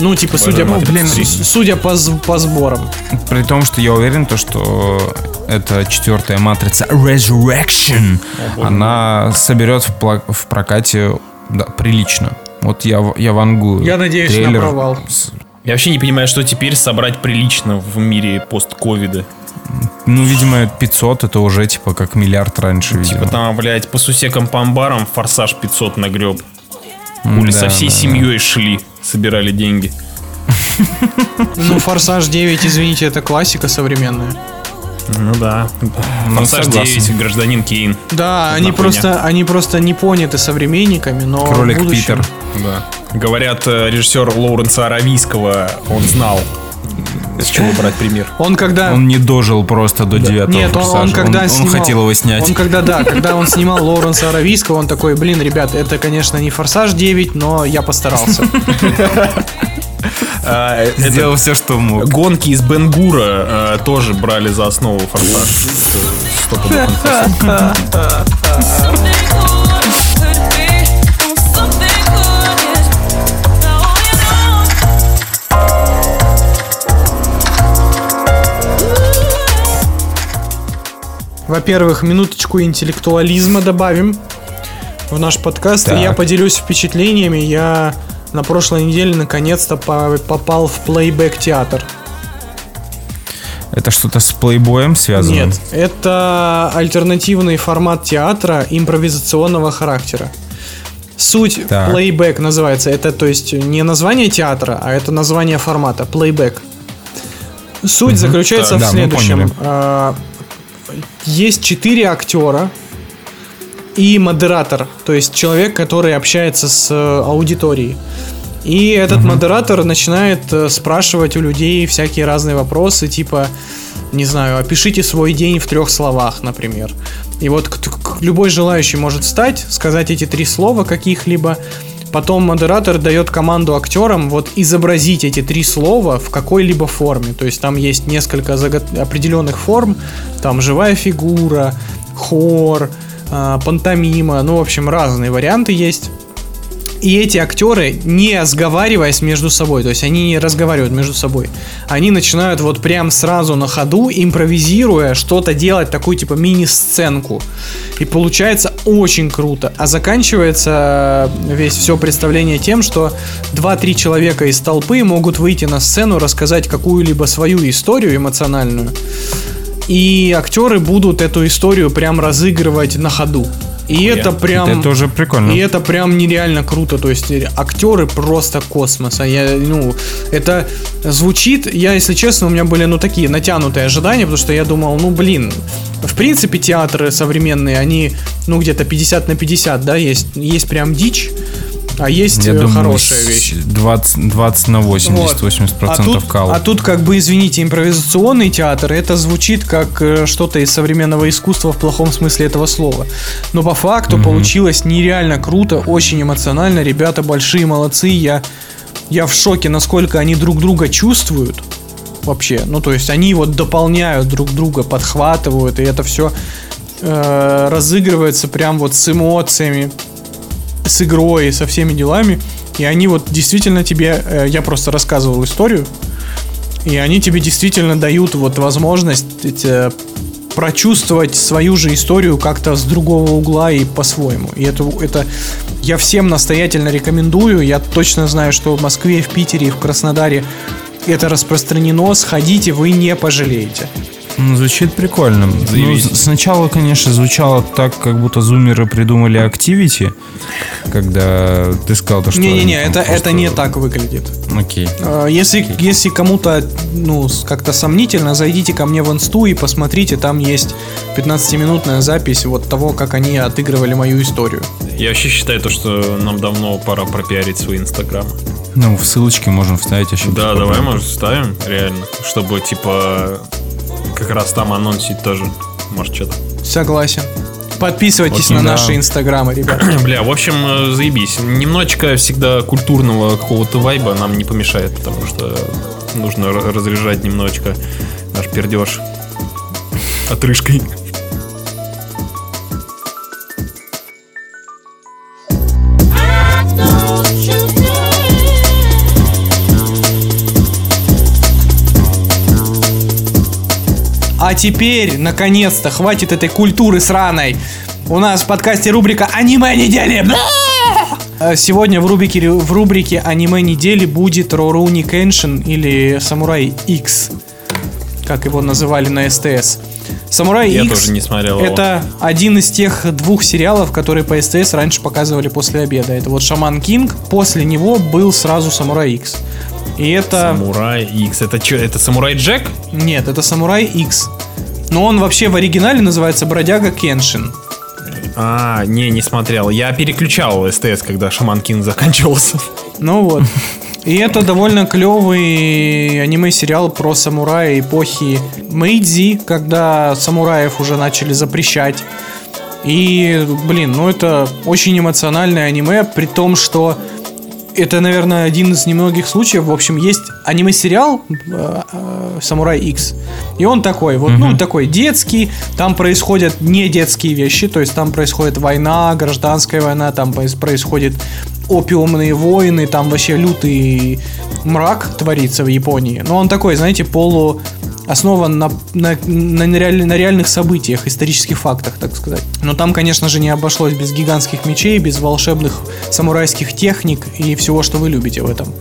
Ну, типа, судя, по, блин, судя по, по сборам. При том, что я уверен, то, что эта четвертая матрица Resurrection, она соберет в, пла- в прокате да, прилично. Вот я, я вангую. Я надеюсь на Трейлер провал. с- Я вообще не понимаю, что теперь собрать прилично в мире пост-ковида. ну, видимо, 500 это уже типа как миллиард раньше, видимо. Типа там, блядь, по сусекам по амбарам форсаж 500 нагреб. Хули, Да, со всей да, семьей шли. собирали деньги. Ну, Форсаж 9, извините, это классика современная. Ну да. Форсаж согласен. 9, гражданин Кейн. Да, Одна они хуйня. просто, они просто не поняты современниками, но Кролик будущем- Питер. Да. Говорят, э, режиссер Лоуренса Аравийского, он знал, с чего брать пример. Он когда... Он не дожил просто до девятого Нет, он, он когда он, он снимал, хотел его снять. Он когда, да, когда он снимал Лоуренса Аравийского, он такой, блин, ребят, это, конечно, не Форсаж 9, но я постарался. А, Сделал все, что мог. Гонки из Бенгура э, тоже брали за основу форсаж. Во-первых, минуточку интеллектуализма добавим в наш подкаст. И Так. я поделюсь впечатлениями. Я на прошлой неделе наконец-то по- попал в плейбэк театр. Это что-то с плейбоем связано? Нет, это альтернативный формат театра импровизационного характера. Суть Так. плейбэк называется. Это то есть не название театра, а это название формата плейбэк. Суть заключается Так, в да, следующем. А, Есть четыре актера и модератор, то есть человек, который общается с э, аудиторией. И этот модератор начинает э, спрашивать у людей всякие разные вопросы, типа, не знаю, опишите свой день в трех словах, например. И вот любой желающий может встать, сказать эти три слова каких-либо. Потом модератор дает команду актерам вот изобразить эти три слова в какой-либо форме. То есть там есть несколько определенных форм. Там живая фигура, хор, пантомима. Ну, в общем, разные варианты есть. И эти актеры, не сговариваясь между собой, то есть они не разговаривают между собой, они начинают вот прям сразу на ходу, импровизируя, что-то делать, такую типа мини-сценку. И получается очень круто. А заканчивается э, весь все представление тем, что 2-3 человека из толпы могут выйти на сцену, рассказать какую-либо свою историю эмоциональную. И актеры будут эту историю прям разыгрывать на ходу. И это прям... Это тоже прикольно. И это прям нереально круто. То есть актеры просто космос. А я, ну, это звучит, я, если честно, у меня были, ну, такие натянутые ожидания, потому что я думал, ну, блин, в принципе, театры современные, они, ну, где-то 50 на 50, да, есть, есть прям дичь, а есть Я э, думаю, хорошая вещь. 20, 20 на 80, Вот. 80% а тут, кал. а тут, как бы, извините, импровизационный театр, это звучит как э, что-то из современного искусства в плохом смысле этого слова. Но по факту получилось нереально круто, очень эмоционально. Ребята большие молодцы. Я, я в шоке, насколько они друг друга чувствуют вообще. Ну, то есть они вот дополняют друг друга, подхватывают, и это все разыгрывается прям вот с эмоциями, с игрой, со всеми делами. И они вот действительно тебе, э, я просто рассказывал историю, и они тебе действительно дают вот возможность э, прочувствовать свою же историю как-то с другого угла и по-своему. И это, это я всем настоятельно рекомендую. Я точно знаю, что в Москве, в Питере и в Краснодаре это распространено. Сходите, вы не пожалеете. Ну, звучит прикольно. Ну, сначала, конечно, звучало так, как будто зумеры придумали Activity, когда ты сказал, то, что... Не-не-не, это, просто- это не так выглядит. Окей. Э, Если, если кому-то ну, как-то сомнительно, зайдите ко мне в инсту и посмотрите, там есть 15-минутная запись вот того, как они отыгрывали мою историю. Я вообще считаю то, что нам давно пора пропиарить свой инстаграм. Ну, в ссылочке можем вставить еще. Да, давай, может, вставим, реально. Чтобы, типа, как раз там анонсить тоже. Может, что-то. Согласен. Подписывайтесь Окей, на да. наши инстаграмы, ребят. Бля, в общем, э, заебись. Немножечко всегда культурного какого-то вайба нам не помешает, потому что нужно разряжать немножечко наш пердеж отрыжкой. А теперь, наконец-то, хватит этой культуры сраной. У нас в подкасте рубрика «Аниме недели». Э, Сегодня в рубрике, в рубрике «Аниме недели» будет Rurouni Кеншин или Самурай X, как его называли на СТС. Самурай Я X тоже не смотрел его. это один из тех двух сериалов, которые по СТС раньше показывали после обеда. Это вот Шаман Кинг, после него был сразу Самурай X. И это... Самурай X. Это что, это Самурай Джек? Нет, это Самурай X. Но он вообще в оригинале называется Бродяга Кеншин. А, не, не смотрел. Я переключал СТС, когда Шаман Кинг заканчивался. Ну вот. И это довольно клевый аниме-сериал про самурая эпохи Мэйдзи, когда самураев уже начали запрещать. И, блин, ну это очень эмоциональное аниме, при том, что это, наверное, один из немногих случаев. В общем, есть аниме-сериал э, э, Самурай X. И он такой, вот, ну, такой детский. Там происходят не детские вещи, то есть там происходит война, гражданская война, там проис- происходит опиумные войны, там вообще лютый мрак творится в Японии. Но он такой, знаете, полу основан на, на, на, реаль- на реальных событиях, исторических фактах, так сказать. Но там, конечно же, не обошлось без гигантских мечей, без волшебных самурайских техник и всего, что вы любите в этом.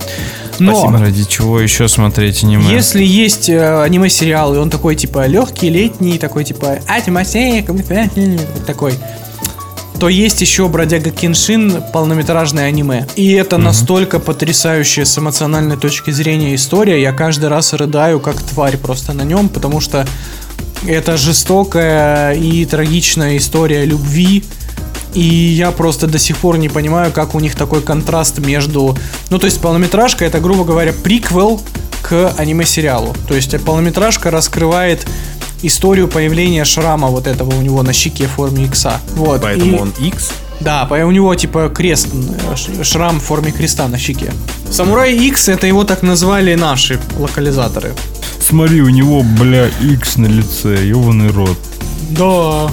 Но Спасибо. Ради чего еще смотреть аниме? если есть э, аниме-сериал, и он такой, типа, легкий, летний, такой, типа, «Атимасе, комментарий», такой, то есть еще «Бродяга Кеншин» полнометражное аниме. И это настолько потрясающая с эмоциональной точки зрения история, я каждый раз рыдаю как тварь просто на нем, потому что это жестокая и трагичная история любви, и я просто до сих пор не понимаю, как у них такой контраст между... Ну, то есть полнометражка это, грубо говоря, приквел к аниме-сериалу. То есть полнометражка раскрывает историю появления шрама вот этого у него на щеке в форме икса. Вот. Поэтому И- он X. да, у него типа крест, э, шрам в форме креста на щеке. Самурай X это его так назвали наши локализаторы. Смотри, у него, бля, X на лице, ебаный рот. Да.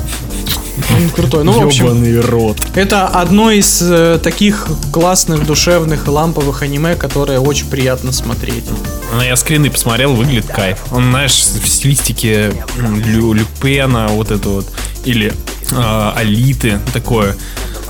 Он крутой. Ну, в общем, рот. это одно из э, таких классных, душевных, ламповых аниме, которое очень приятно смотреть. Ну, я скрины посмотрел, выглядит кайф. Он, знаешь, в стилистике Лю, Люпена, вот это вот, или а, Алиты, такое.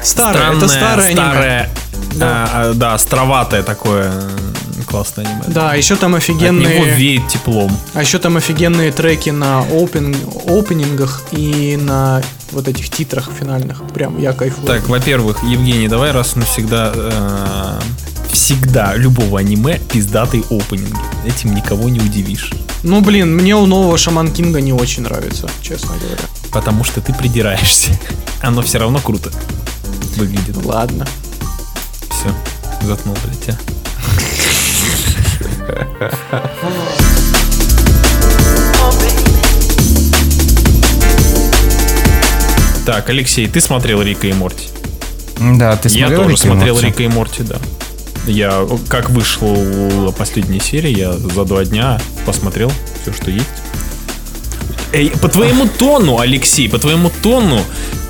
Старое, это старое аниме. Да. а, а, да, островатое такое м, классное аниме. Да, еще там От него офигенные, веет теплом. а еще там офигенные треки на опен, опенингах и на вот этих титрах финальных. Прям я кайфую. Так, во-первых, Евгений, давай раз навсегда э, всегда любого аниме пиздатый опенинг. Этим никого не удивишь. Ну, блин, мне у нового Шаман Кинга не очень нравится, честно говоря. Потому что ты придираешься. Оно все равно круто выглядит. Ладно. Все, заткнул, блядь, тебя. Так, Алексей, ты смотрел Рика и Морти? Да, ты Я смотрел тоже Рика и смотрел Морти? Рика и Морти, да. Я, как вышла последняя серия, я за два дня посмотрел все, что есть. Эй, по твоему тону, Алексей, по твоему тону,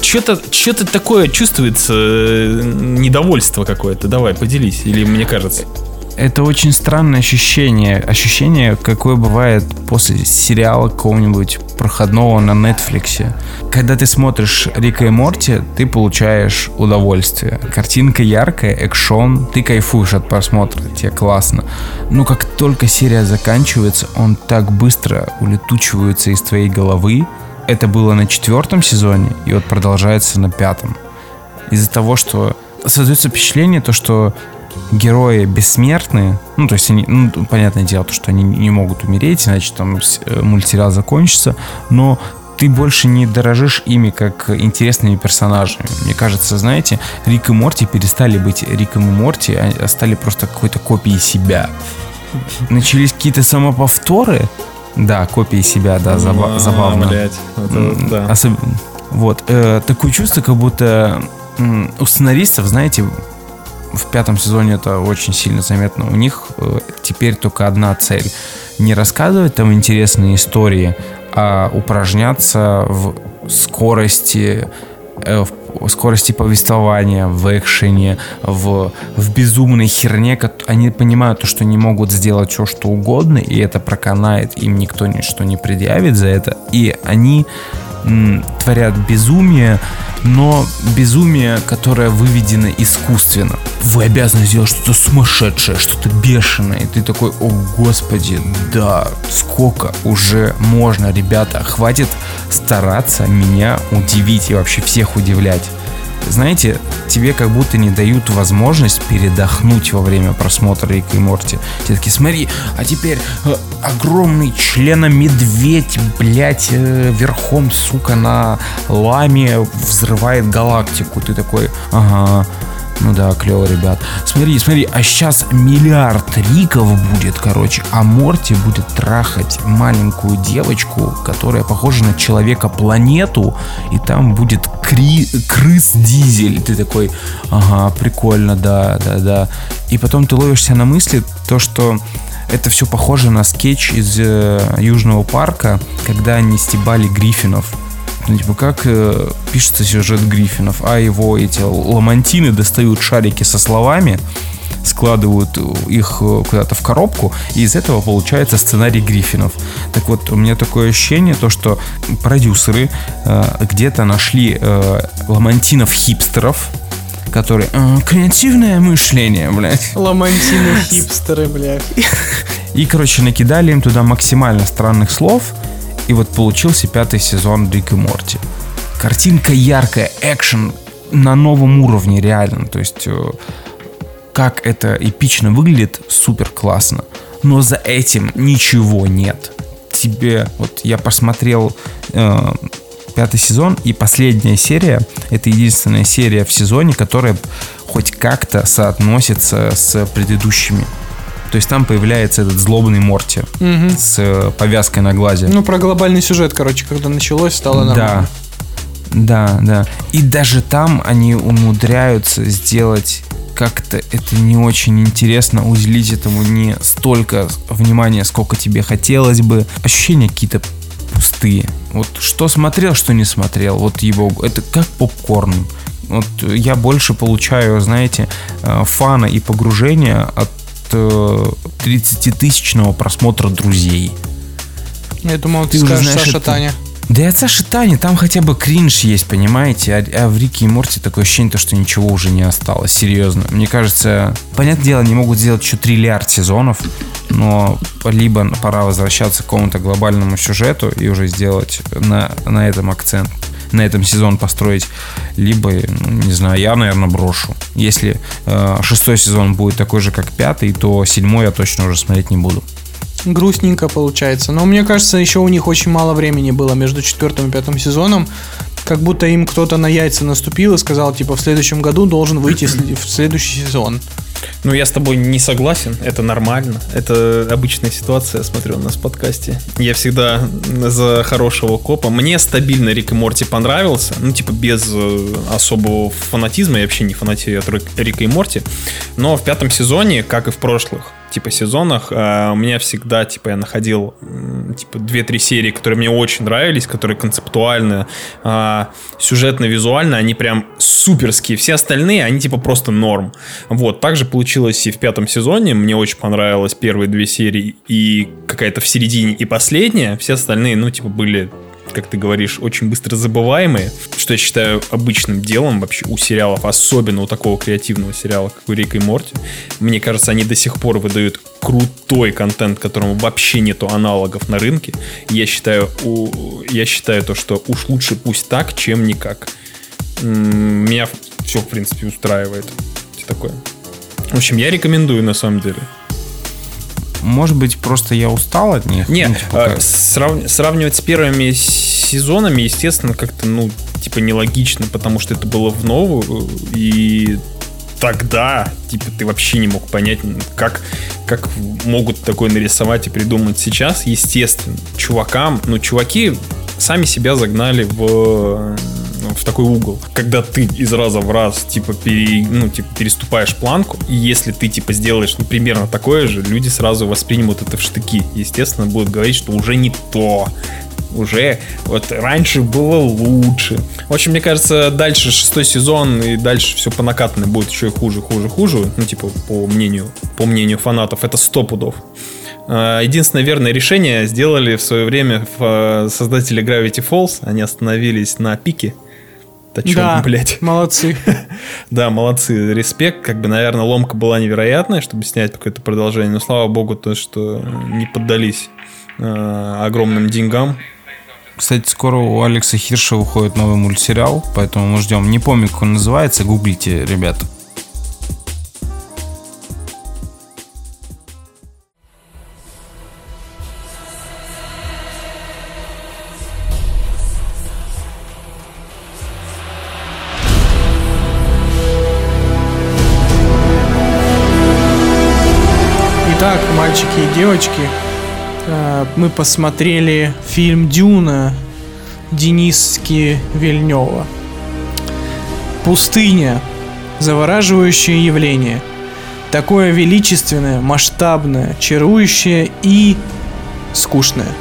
что-то что такое чувствуется, э, недовольство какое-то. Давай, поделись, или мне кажется. Это очень странное ощущение. Ощущение, какое бывает после сериала какого-нибудь проходного на Netflix. Когда ты смотришь Рика и Морти, ты получаешь удовольствие. Картинка яркая, экшон, ты кайфуешь от просмотра, тебе классно. Но как только серия заканчивается, он так быстро улетучивается из твоей головы. Это было на четвертом сезоне, и вот продолжается на пятом из-за того, что создается впечатление, то, что герои бессмертные, ну, то есть они, ну, понятное дело, то, что они не могут умереть, иначе там э, мультсериал закончится, но ты больше не дорожишь ими как интересными персонажами. Мне кажется, знаете, Рик и Морти перестали быть Риком и Морти, а стали просто какой-то копией себя. Начались какие-то самоповторы, да, копии себя, да, заба- А, забавно. блядь, вот это да. особ- Вот. э, такое чувство, как будто у сценаристов, знаете, в пятом сезоне это очень сильно заметно. У них э, теперь только одна цель. Не рассказывать там интересные истории, а упражняться в скорости, э, в скорости повествования, в экшене, в, в безумной херне. Они понимают, то, что не могут сделать все, что угодно, и это проканает, им никто ничто не предъявит за это. И они творят безумие, но безумие, которое выведено искусственно. Вы обязаны сделать что-то сумасшедшее, что-то бешеное. И ты такой, о господи, да, сколько уже можно, ребята, хватит стараться меня удивить и вообще всех удивлять знаете, тебе как будто не дают возможность передохнуть во время просмотра Рика и Морти. Тебе такие, смотри, а теперь э, огромный члена-медведь, блядь, э, верхом, сука, на ламе взрывает галактику. Ты такой, ага, ну да, клево, ребят. Смотри, смотри, а сейчас миллиард риков будет, короче, а Морти будет трахать маленькую девочку, которая похожа на человека-планету, и там будет кри- крыс-дизель. Ты такой, ага, прикольно, да, да, да. И потом ты ловишься на мысли, то, что это все похоже на скетч из э, Южного парка, когда они стебали Гриффинов. Ну, типа, как э, пишется сюжет Гриффинов, а его эти ламантины достают шарики со словами, складывают их э, куда-то в коробку, и из этого получается сценарий Гриффинов. Так вот, у меня такое ощущение, то, что продюсеры э, где-то нашли э, ламантинов-хипстеров, которые э, креативное мышление, блядь. Ламантины хипстеры, блядь. И, короче, накидали им туда максимально странных слов, и вот получился пятый сезон Рик и Морти. Картинка яркая, экшен на новом уровне, реально. То есть, э, как это эпично выглядит, супер классно. Но за этим ничего нет. Тебе, вот я посмотрел э, пятый сезон, и последняя серия, это единственная серия в сезоне, которая хоть как-то соотносится с предыдущими. То есть там появляется этот злобный Морти Мгм. с э, повязкой на глазе. Ну, про глобальный сюжет, короче, когда началось, стало нормально. Да, да, да. И даже там они умудряются сделать как-то это не очень интересно, уделить этому не столько внимания, сколько тебе хотелось бы. Ощущения какие-то пустые. Вот что смотрел, что не смотрел. Вот его, это как попкорн. Вот я больше получаю, знаете, э, фана и погружения от 30-тысячного просмотра друзей. Я думал, ты, Ты скажешь знаешь Саша это. Таня. Да и от Саши Тани там хотя бы кринж есть, понимаете? А, а в Рике и Морти такое ощущение, то, что ничего уже не осталось, серьезно. Мне кажется, понятное дело, они могут сделать еще триллиард сезонов, но либо пора возвращаться к какому-то глобальному сюжету и уже сделать на, на этом акцент, на этом сезон построить, либо, ну, не знаю, я, наверное, брошу. Если э, шестой сезон будет такой же, как пятый, то седьмой я точно уже смотреть не буду. Грустненько получается. Но мне кажется, еще у них очень мало времени было между четвертым и пятым сезоном. Как будто им кто-то на яйца наступил и сказал, типа, в следующем году должен выйти в следующий сезон. Ну, я с тобой не согласен, это нормально. Это обычная ситуация, смотрю у нас в подкасте. Я всегда за хорошего копа. Мне стабильно Рик и Морти понравился. Ну, типа, без э, особого фанатизма. Я вообще не фанатею от Рик- Рика и Морти. Но в пятом сезоне, как и в прошлых, типа, сезонах, э, у меня всегда, типа, я находил, типа, 2-3 серии, которые мне очень нравились, которые концептуально, э, сюжетно-визуально, они прям суперские. Все остальные, они, типа, просто норм. Вот, также получилось и в пятом сезоне. Мне очень понравилось первые две серии и какая-то в середине и последняя. Все остальные, ну, типа, были как ты говоришь, очень быстро забываемые, что я считаю обычным делом вообще у сериалов, особенно у такого креативного сериала, как у Рика и Морти. Мне кажется, они до сих пор выдают крутой контент, которому вообще нету аналогов на рынке. Я считаю, у- я считаю то, что уж лучше пусть так, чем никак. Меня все, в принципе, устраивает. Такое. В общем, я рекомендую, на самом деле. Может быть, просто я устал от них? Не, Ну, типа, э, как- срав- сравнивать с первыми сезонами, естественно, как-то, ну, типа, нелогично, потому что это было в новую, и тогда, типа, ты вообще не мог понять, как, как могут такое нарисовать и придумать сейчас. Естественно, чувакам, ну, чуваки сами себя загнали в в такой угол, когда ты из раза в раз, типа, пере- ну, типа, переступаешь планку, и если ты, типа, сделаешь, ну, примерно такое же, люди сразу воспримут это в штыки. Естественно, будут говорить, что уже не то. Уже вот раньше было лучше. В общем, мне кажется, дальше шестой сезон и дальше все по накатанной будет еще и хуже, хуже, хуже. Ну, типа, по мнению, по мнению фанатов, это сто пудов. Э, Единственное верное решение сделали в свое время э, создатели Gravity Falls. Они остановились на пике. Да чё, Да, блядь. молодцы. Да, молодцы, респект. Как бы, наверное, ломка была невероятная, чтобы снять какое-то продолжение. Но слава богу, то, что не поддались э, огромным деньгам. Кстати, скоро у Алекса Хирша выходит новый мультсериал, поэтому мы ждем. Не помню, как он называется, гуглите, ребята. Мальчики и девочки, э, мы посмотрели фильм «Дюна» Дениски Вильнева. Пустыня. Завораживающее явление. Такое величественное, масштабное, чарующее и скучное.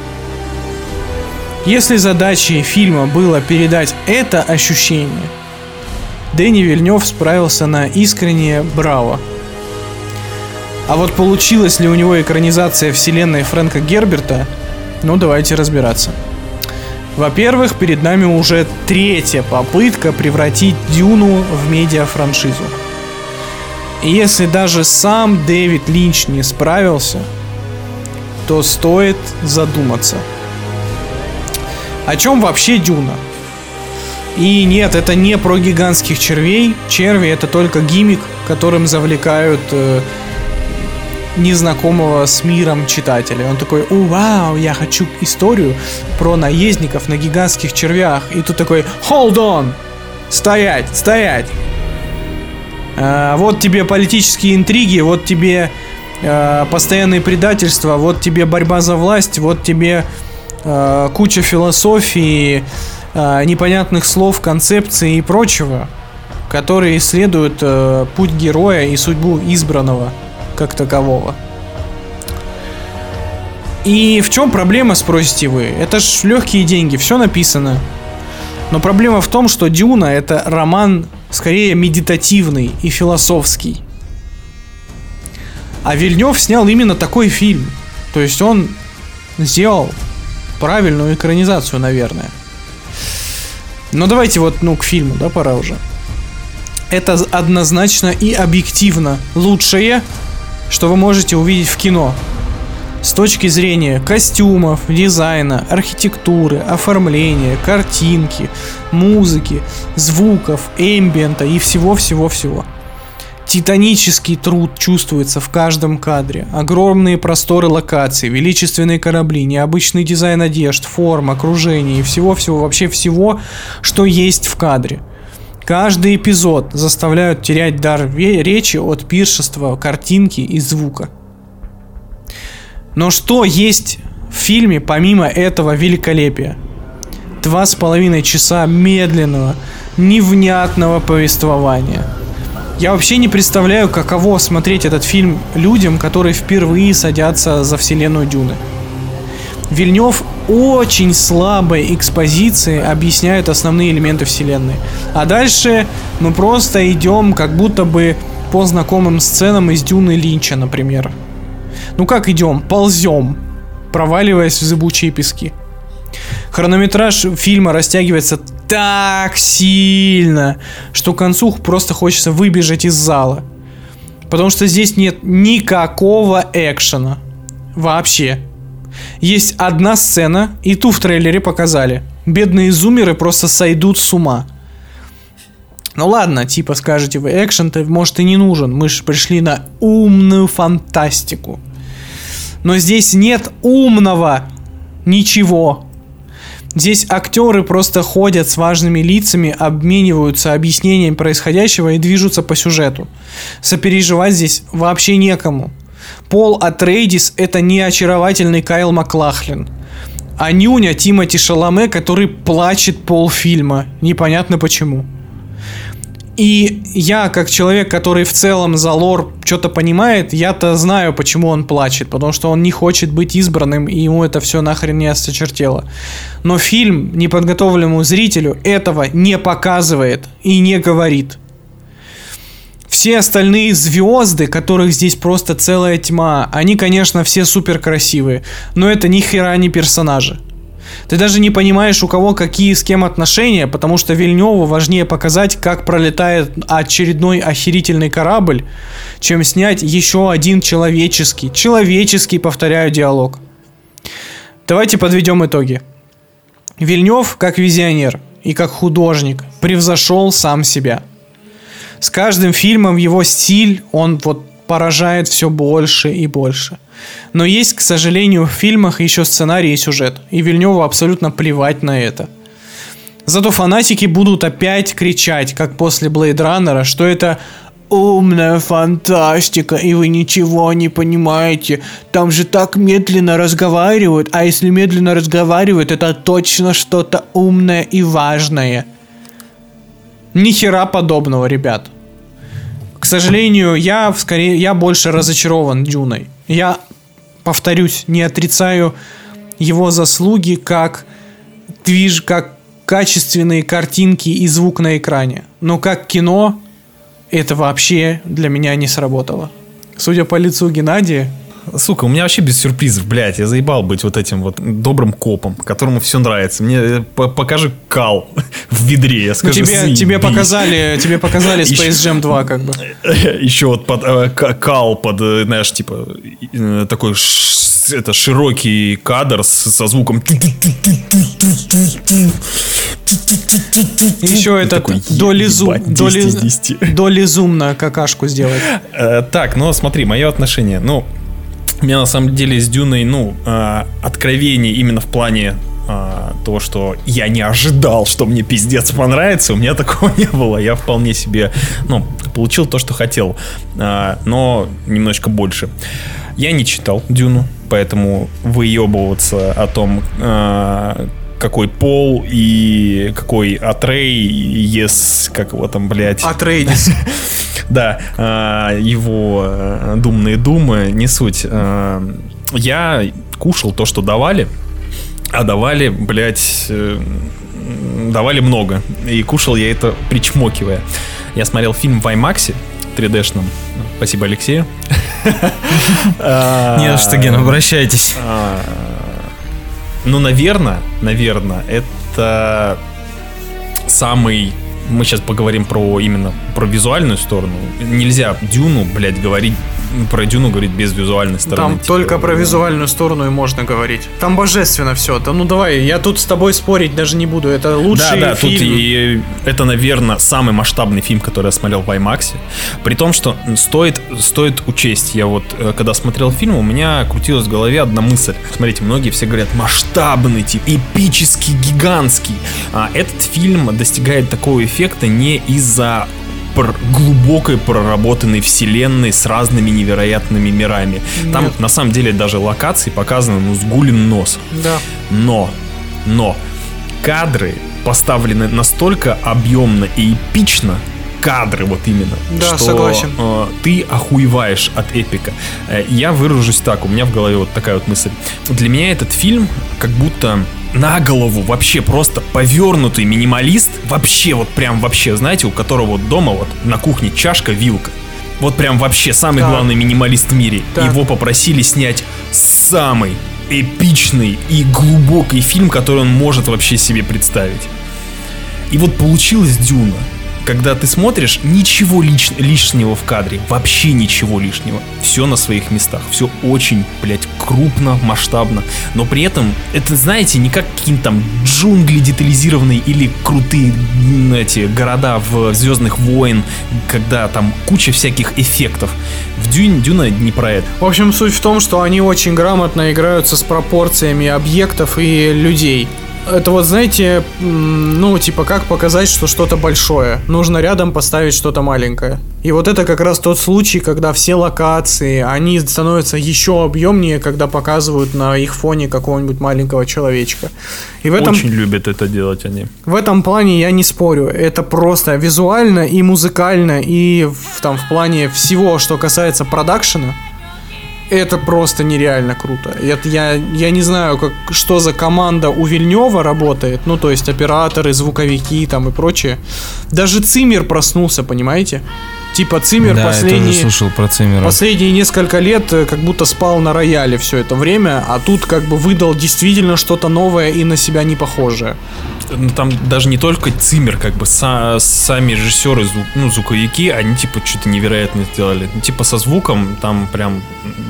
Если задачей фильма было передать это ощущение, Дэнни Вильнев справился на искреннее браво. А вот получилась ли у него экранизация вселенной Фрэнка Герберта, ну давайте разбираться. Во-первых, перед нами уже третья попытка превратить Дюну в медиафраншизу. И если даже сам Дэвид Линч не справился, то стоит задуматься. О чем вообще Дюна? И нет, это не про гигантских червей. Черви это только гиммик, которым завлекают э, незнакомого с миром читателя. Он такой, о, вау, я хочу историю про наездников на гигантских червях. И тут такой, hold on, стоять, стоять. А, вот тебе политические интриги, вот тебе э, постоянные предательства, вот тебе борьба за власть, вот тебе э, куча философии, э, непонятных слов, концепций и прочего, которые исследуют э, путь героя и судьбу избранного как такового. И в чем проблема, спросите вы? Это ж легкие деньги, все написано. Но проблема в том, что Дюна это роман скорее медитативный и философский. А Вильнев снял именно такой фильм. То есть он сделал правильную экранизацию, наверное. Но давайте вот, ну, к фильму, да, пора уже. Это однозначно и объективно лучшее, что вы можете увидеть в кино. С точки зрения костюмов, дизайна, архитектуры, оформления, картинки, музыки, звуков, эмбиента и всего-всего-всего. Титанический труд чувствуется в каждом кадре. Огромные просторы локаций, величественные корабли, необычный дизайн одежд, форм, окружения и всего-всего, вообще всего, что есть в кадре. Каждый эпизод заставляют терять дар речи от пиршества, картинки и звука. Но что есть в фильме помимо этого великолепия? Два с половиной часа медленного, невнятного повествования. Я вообще не представляю, каково смотреть этот фильм людям, которые впервые садятся за вселенную Дюны. Вильнев очень слабой экспозиции объясняет основные элементы вселенной. А дальше мы просто идем как будто бы по знакомым сценам из Дюны Линча, например. Ну как идем? Ползем, проваливаясь в зыбучие пески. Хронометраж фильма растягивается так сильно, что к концу просто хочется выбежать из зала. Потому что здесь нет никакого экшена. Вообще. Есть одна сцена, и ту в трейлере показали. Бедные зумеры просто сойдут с ума. Ну ладно, типа скажете вы, экшен-то может и не нужен. Мы же пришли на умную фантастику. Но здесь нет умного ничего. Здесь актеры просто ходят с важными лицами, обмениваются объяснением происходящего и движутся по сюжету. Сопереживать здесь вообще некому. Пол Атрейдис это не очаровательный Кайл Маклахлин. А нюня Тимати Шаломе, который плачет полфильма. Непонятно почему. И я, как человек, который в целом за лор что-то понимает, я-то знаю, почему он плачет. Потому что он не хочет быть избранным, и ему это все нахрен не осточертело. Но фильм неподготовленному зрителю этого не показывает и не говорит. Все остальные звезды, которых здесь просто целая тьма, они, конечно, все супер красивые, но это ни хера не персонажи. Ты даже не понимаешь, у кого какие с кем отношения, потому что Вильневу важнее показать, как пролетает очередной охерительный корабль, чем снять еще один человеческий, человеческий, повторяю, диалог. Давайте подведем итоги. Вильнев, как визионер и как художник, превзошел сам себя. С каждым фильмом его стиль, он вот поражает все больше и больше. Но есть, к сожалению, в фильмах еще сценарий и сюжет, и Вильневу абсолютно плевать на это. Зато фанатики будут опять кричать, как после Блейд Раннера, что это умная фантастика, и вы ничего не понимаете. Там же так медленно разговаривают, а если медленно разговаривают, это точно что-то умное и важное. Ни хера подобного, ребят. К сожалению, я скорее я больше разочарован Дюной. Я повторюсь, не отрицаю его заслуги как движ, как качественные картинки и звук на экране. Но как кино это вообще для меня не сработало. Судя по лицу Геннадия, Сука, у меня вообще без сюрпризов, блядь. Я заебал быть вот этим вот добрым копом, которому все нравится. Мне э, по- покажи кал в ведре, я ну, скажу, тебе, заебись. тебе показали, тебе показали Space Jam 2, как бы. Еще вот под, э, кал под, э, знаешь, типа, э, такой ш- это широкий кадр с- со звуком. Еще этот такой, долизум, ебать, 10 из 10. долизум на какашку сделать. Э, Так, ну смотри, мое отношение. Ну, у меня на самом деле с Дюной, ну, э, откровений именно в плане э, того, что я не ожидал, что мне пиздец понравится, у меня такого не было. Я вполне себе, ну, получил то, что хотел, э, но немножечко больше. Я не читал Дюну, поэтому выебываться о том, э, какой пол и какой Атрей, ес, как его там, блядь. Атрейдис. Да, э, его э, думные думы, не суть. Э, Я кушал то, что давали, а давали, блядь, э, давали много. И кушал я это причмокивая. Я смотрел фильм в IMAX 3D-шном. Спасибо, Алексею. Не за что, Ген, обращайтесь. Ну, наверное, наверное, это самый... Мы сейчас поговорим про именно про визуальную сторону. Нельзя Дюну, блядь, говорить про Дюну говорить без визуальной стороны. Там Типа, только про визуальную сторону и можно говорить. Там божественно все. Да ну давай, я тут с тобой спорить даже не буду. Это Да, лучший да, тут фильм. и это, наверное, самый масштабный фильм, который я смотрел в IMAX. При том, что стоит, стоит учесть, я вот, э, когда смотрел фильм, у меня крутилась в голове одна мысль. Смотрите, многие все говорят, масштабный, тип, эпический, гигантский. А этот фильм достигает такого эффекта не из-за пр- глубокой проработанной вселенной с разными невероятными мирами. Там Нет. на самом деле даже локации показаны, ну, сгулен нос. Да. Но, но кадры поставлены настолько объемно и эпично, кадры вот именно, Да, что согласен. э, ты охуеваешь от эпика. Э, я выражусь так, у меня в голове вот такая вот мысль. Для меня этот фильм как будто на голову вообще просто повернутый минималист, вообще вот прям вообще, знаете, у которого вот дома вот на кухне чашка, вилка. Вот прям вообще самый Так. главный минималист в мире. Так. Его попросили снять самый эпичный и глубокий фильм, который он может вообще себе представить. И вот получилась Дюна. Когда ты смотришь, ничего лиш- лишнего в кадре, вообще ничего лишнего. Все на своих местах, все очень, блядь, крупно, масштабно. Но при этом, это, знаете, не как какие-то там джунгли детализированные или крутые эти города в Звездных войн, когда там куча всяких эффектов. В Дюне, Дюна не про это. В общем, суть в том, что они очень грамотно играются с пропорциями объектов и людей. Это вот, знаете, ну, типа, как показать, что что-то большое. Нужно рядом поставить что-то маленькое. И вот это как раз тот случай, когда все локации, они становятся еще объемнее, когда показывают на их фоне какого-нибудь маленького человечка. И в этом, Очень любят это делать они. в этом плане я не спорю. Это просто визуально и музыкально, и в, там, в плане всего, что касается продакшена, это просто нереально круто. Это я, я не знаю, как, что за команда у Вильнева работает. Ну, то есть операторы, звуковики там и прочее. Даже Циммер проснулся, понимаете? Типа Циммер Да, последние, слушал про Циммера. последние несколько лет э, как будто спал на рояле все это время, а тут как бы выдал действительно что-то новое и на себя не похожее. Ну, там даже не только Циммер, как бы са- сами режиссеры, зву- ну, звуковики, они типа что-то невероятно сделали. Ну, типа со звуком там прям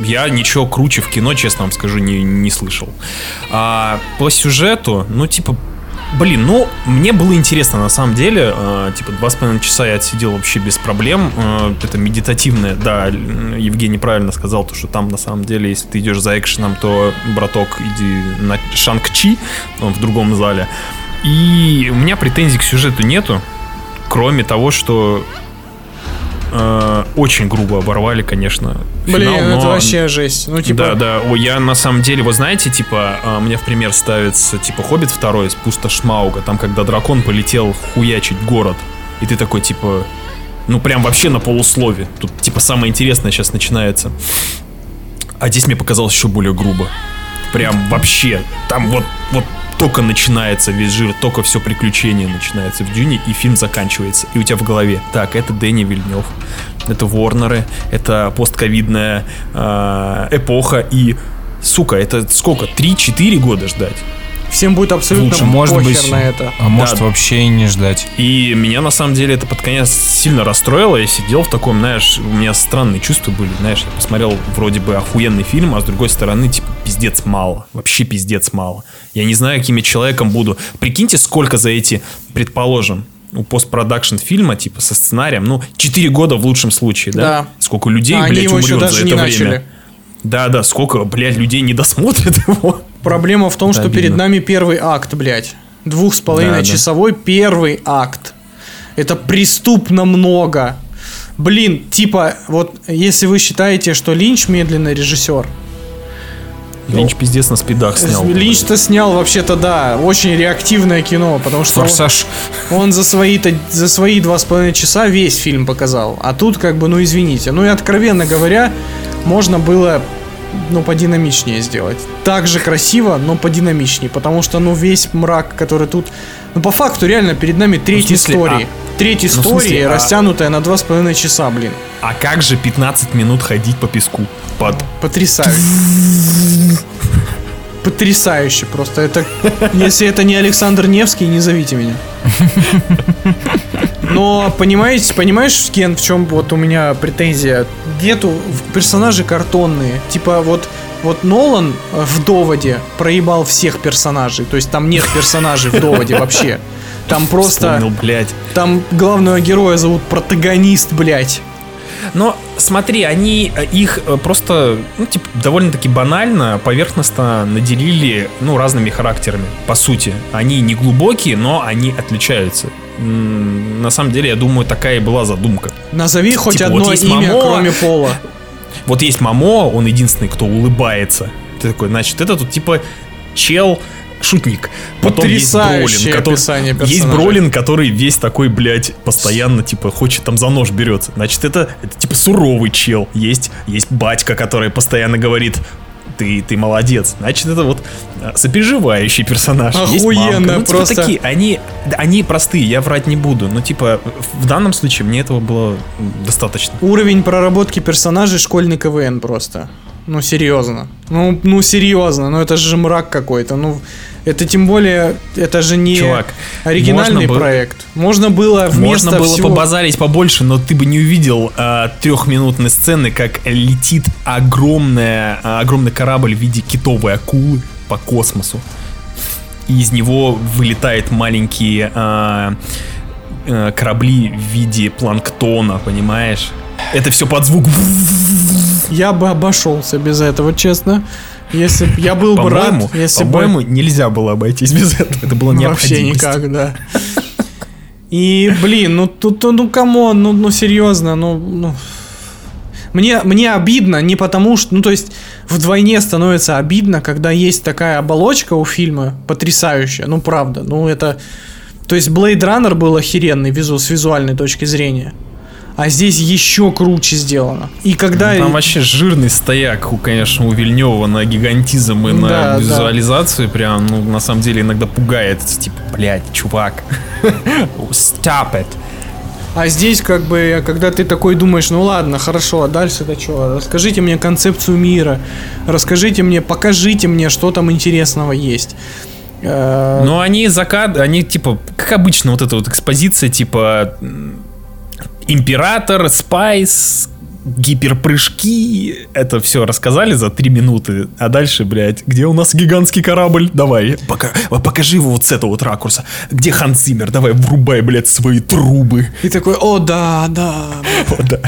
я ничего круче в кино, честно вам скажу, не, не слышал. А по сюжету, ну, типа, Блин, ну, мне было интересно, на самом деле. Э, типа, два с половиной часа я отсидел вообще без проблем. Э, это медитативное, да, Евгений правильно сказал, то, что там, на самом деле, если ты идешь за экшеном, то, браток, иди на Шанг-Чи, он в другом зале. И у меня претензий к сюжету нету, кроме того, что э, очень грубо оборвали, конечно, Блин, финал, это но- вообще жесть. Ну, типа, да, да. О, я на самом деле, вы знаете, типа, а, мне в пример ставится, типа, Хоббит второй из Пустошь Смауга, там, когда дракон полетел хуячить город, и ты такой, типа, ну, прям вообще на полуслове. Тут, типа, самое интересное сейчас начинается. А здесь мне показалось еще более грубо. Прям вообще. Там вот, вот только начинается весь жир, только все приключение начинается в Дюне, и фильм заканчивается. И у тебя в голове, так, это Дэнни Вильнев, это Ворнеры, это постковидная э, эпоха, и, сука, это сколько, 3-4 года ждать? Всем будет абсолютно Лучше, может похер быть, на это. а может Да. вообще и не ждать. И меня на самом деле это под конец сильно расстроило. Я сидел в таком, знаешь, у меня странные чувства были. Знаешь, я посмотрел вроде бы охуенный фильм, а с другой стороны, типа, пиздец мало. Вообще пиздец мало. Я не знаю, каким я человеком буду. Прикиньте, сколько за эти, предположим, у постпродакшн фильма, типа, со сценарием, ну, 4 года в лучшем случае, да? Да. Сколько людей, А блядь, умрет за не это начали. время. Да, да, сколько, блядь, людей не досмотрят его. Проблема в том, что перед нами первый акт, блядь. Двух с половиной Да, да. часовой первый акт. Это преступно много. Блин, типа, вот если вы считаете, что Линч медленный режиссер, Линч пиздец на спидах снял. Линч-то снял вообще-то, да, очень реактивное кино, потому что он, Форсаж. он за свои за свои два с половиной часа весь фильм показал. А тут как бы, ну извините. Ну и откровенно говоря, можно было ну, подинамичнее сделать. Так же красиво, но подинамичнее. Потому что, ну, весь мрак, который тут... Ну, по факту, реально, перед нами треть смысле, истории. Треть Ну, истории, смысле, а- растянутая на два с половиной часа, блин. А как же 15 минут ходить по песку? Под... Потрясающе. Потрясающе просто. Это, если это не Александр Невский, не зовите меня. Но понимаете, понимаешь, Кен, в чем вот у меня претензия? Нету персонажи картонные. Типа вот вот Нолан э, в доводе проебал всех персонажей. То есть там нет персонажей в доводе вообще. Там просто. Вспомнил, блядь. Там главного героя зовут протагонист, блядь. Но смотри, они э, их э, просто, ну, типа, довольно-таки банально, поверхностно наделили, ну, разными характерами, по сути. Они не глубокие, но они отличаются. На самом деле, я думаю, такая и была задумка. Назови хоть Типа, одно вот имя, Мамоа. кроме Пола. Вот есть Мамо, он единственный, кто улыбается. Ты такой, значит, это тут типа чел шутник. Потом есть Бролин, который, описание есть. Бролин, который весь такой, блядь, постоянно, типа, хочет там за нож берется. Значит, это, это типа суровый чел. Есть, есть батька, который постоянно говорит, ты, ты молодец. Значит, это вот а, сопереживающий персонаж. Охуенно. Ну, типа, просто. такие, они, они простые, я врать не буду. Но, типа, в данном случае мне этого было достаточно. Уровень проработки персонажей школьный КВН просто. Ну, серьезно. Ну, ну, серьезно. Ну, это же мрак какой-то. Ну, это тем более, это же не Чувак, оригинальный можно проект. Можно было вместо Можно было всего... побазарить побольше, но ты бы не увидел а, трехминутной сцены, как летит огромная, а, огромный корабль в виде китовой акулы по космосу. И из него вылетают маленькие а, а, корабли в виде планктона, понимаешь? Это все под звук. Я бы обошелся без этого, честно. Если б я был бы рад, если бы... по-моему, нельзя было обойтись без этого. Это было Ну, Вообще никак, да. И, блин, ну тут, ну, ну come on, ну, ну серьезно, ну, ну. Мне, мне обидно не потому, что, ну то есть вдвойне становится обидно, когда есть такая оболочка у фильма потрясающая, ну правда, ну это, то есть Blade Runner был охеренный визу, с визуальной точки зрения, а здесь еще круче сделано. И когда Ну, Там вообще жирный стояк, у, конечно, у Вильнева на гигантизм и на Да, да. визуализацию прям, ну, на самом деле иногда пугает. Типа, блядь, чувак, stop it. А здесь, как бы, когда ты такой думаешь, ну ладно, хорошо, а дальше-то что? Расскажите мне концепцию мира, расскажите мне, покажите мне, что там интересного есть. Э, Но они закад, они типа, как обычно, вот эта вот экспозиция, типа император, спайс, гиперпрыжки, это все рассказали за три минуты, а дальше, блядь, где у нас гигантский корабль? Давай, пока, покажи его вот с этого вот ракурса. Где Хан Циммер? Давай, врубай, блядь, свои трубы. И такой, о, да, да, Вот, да.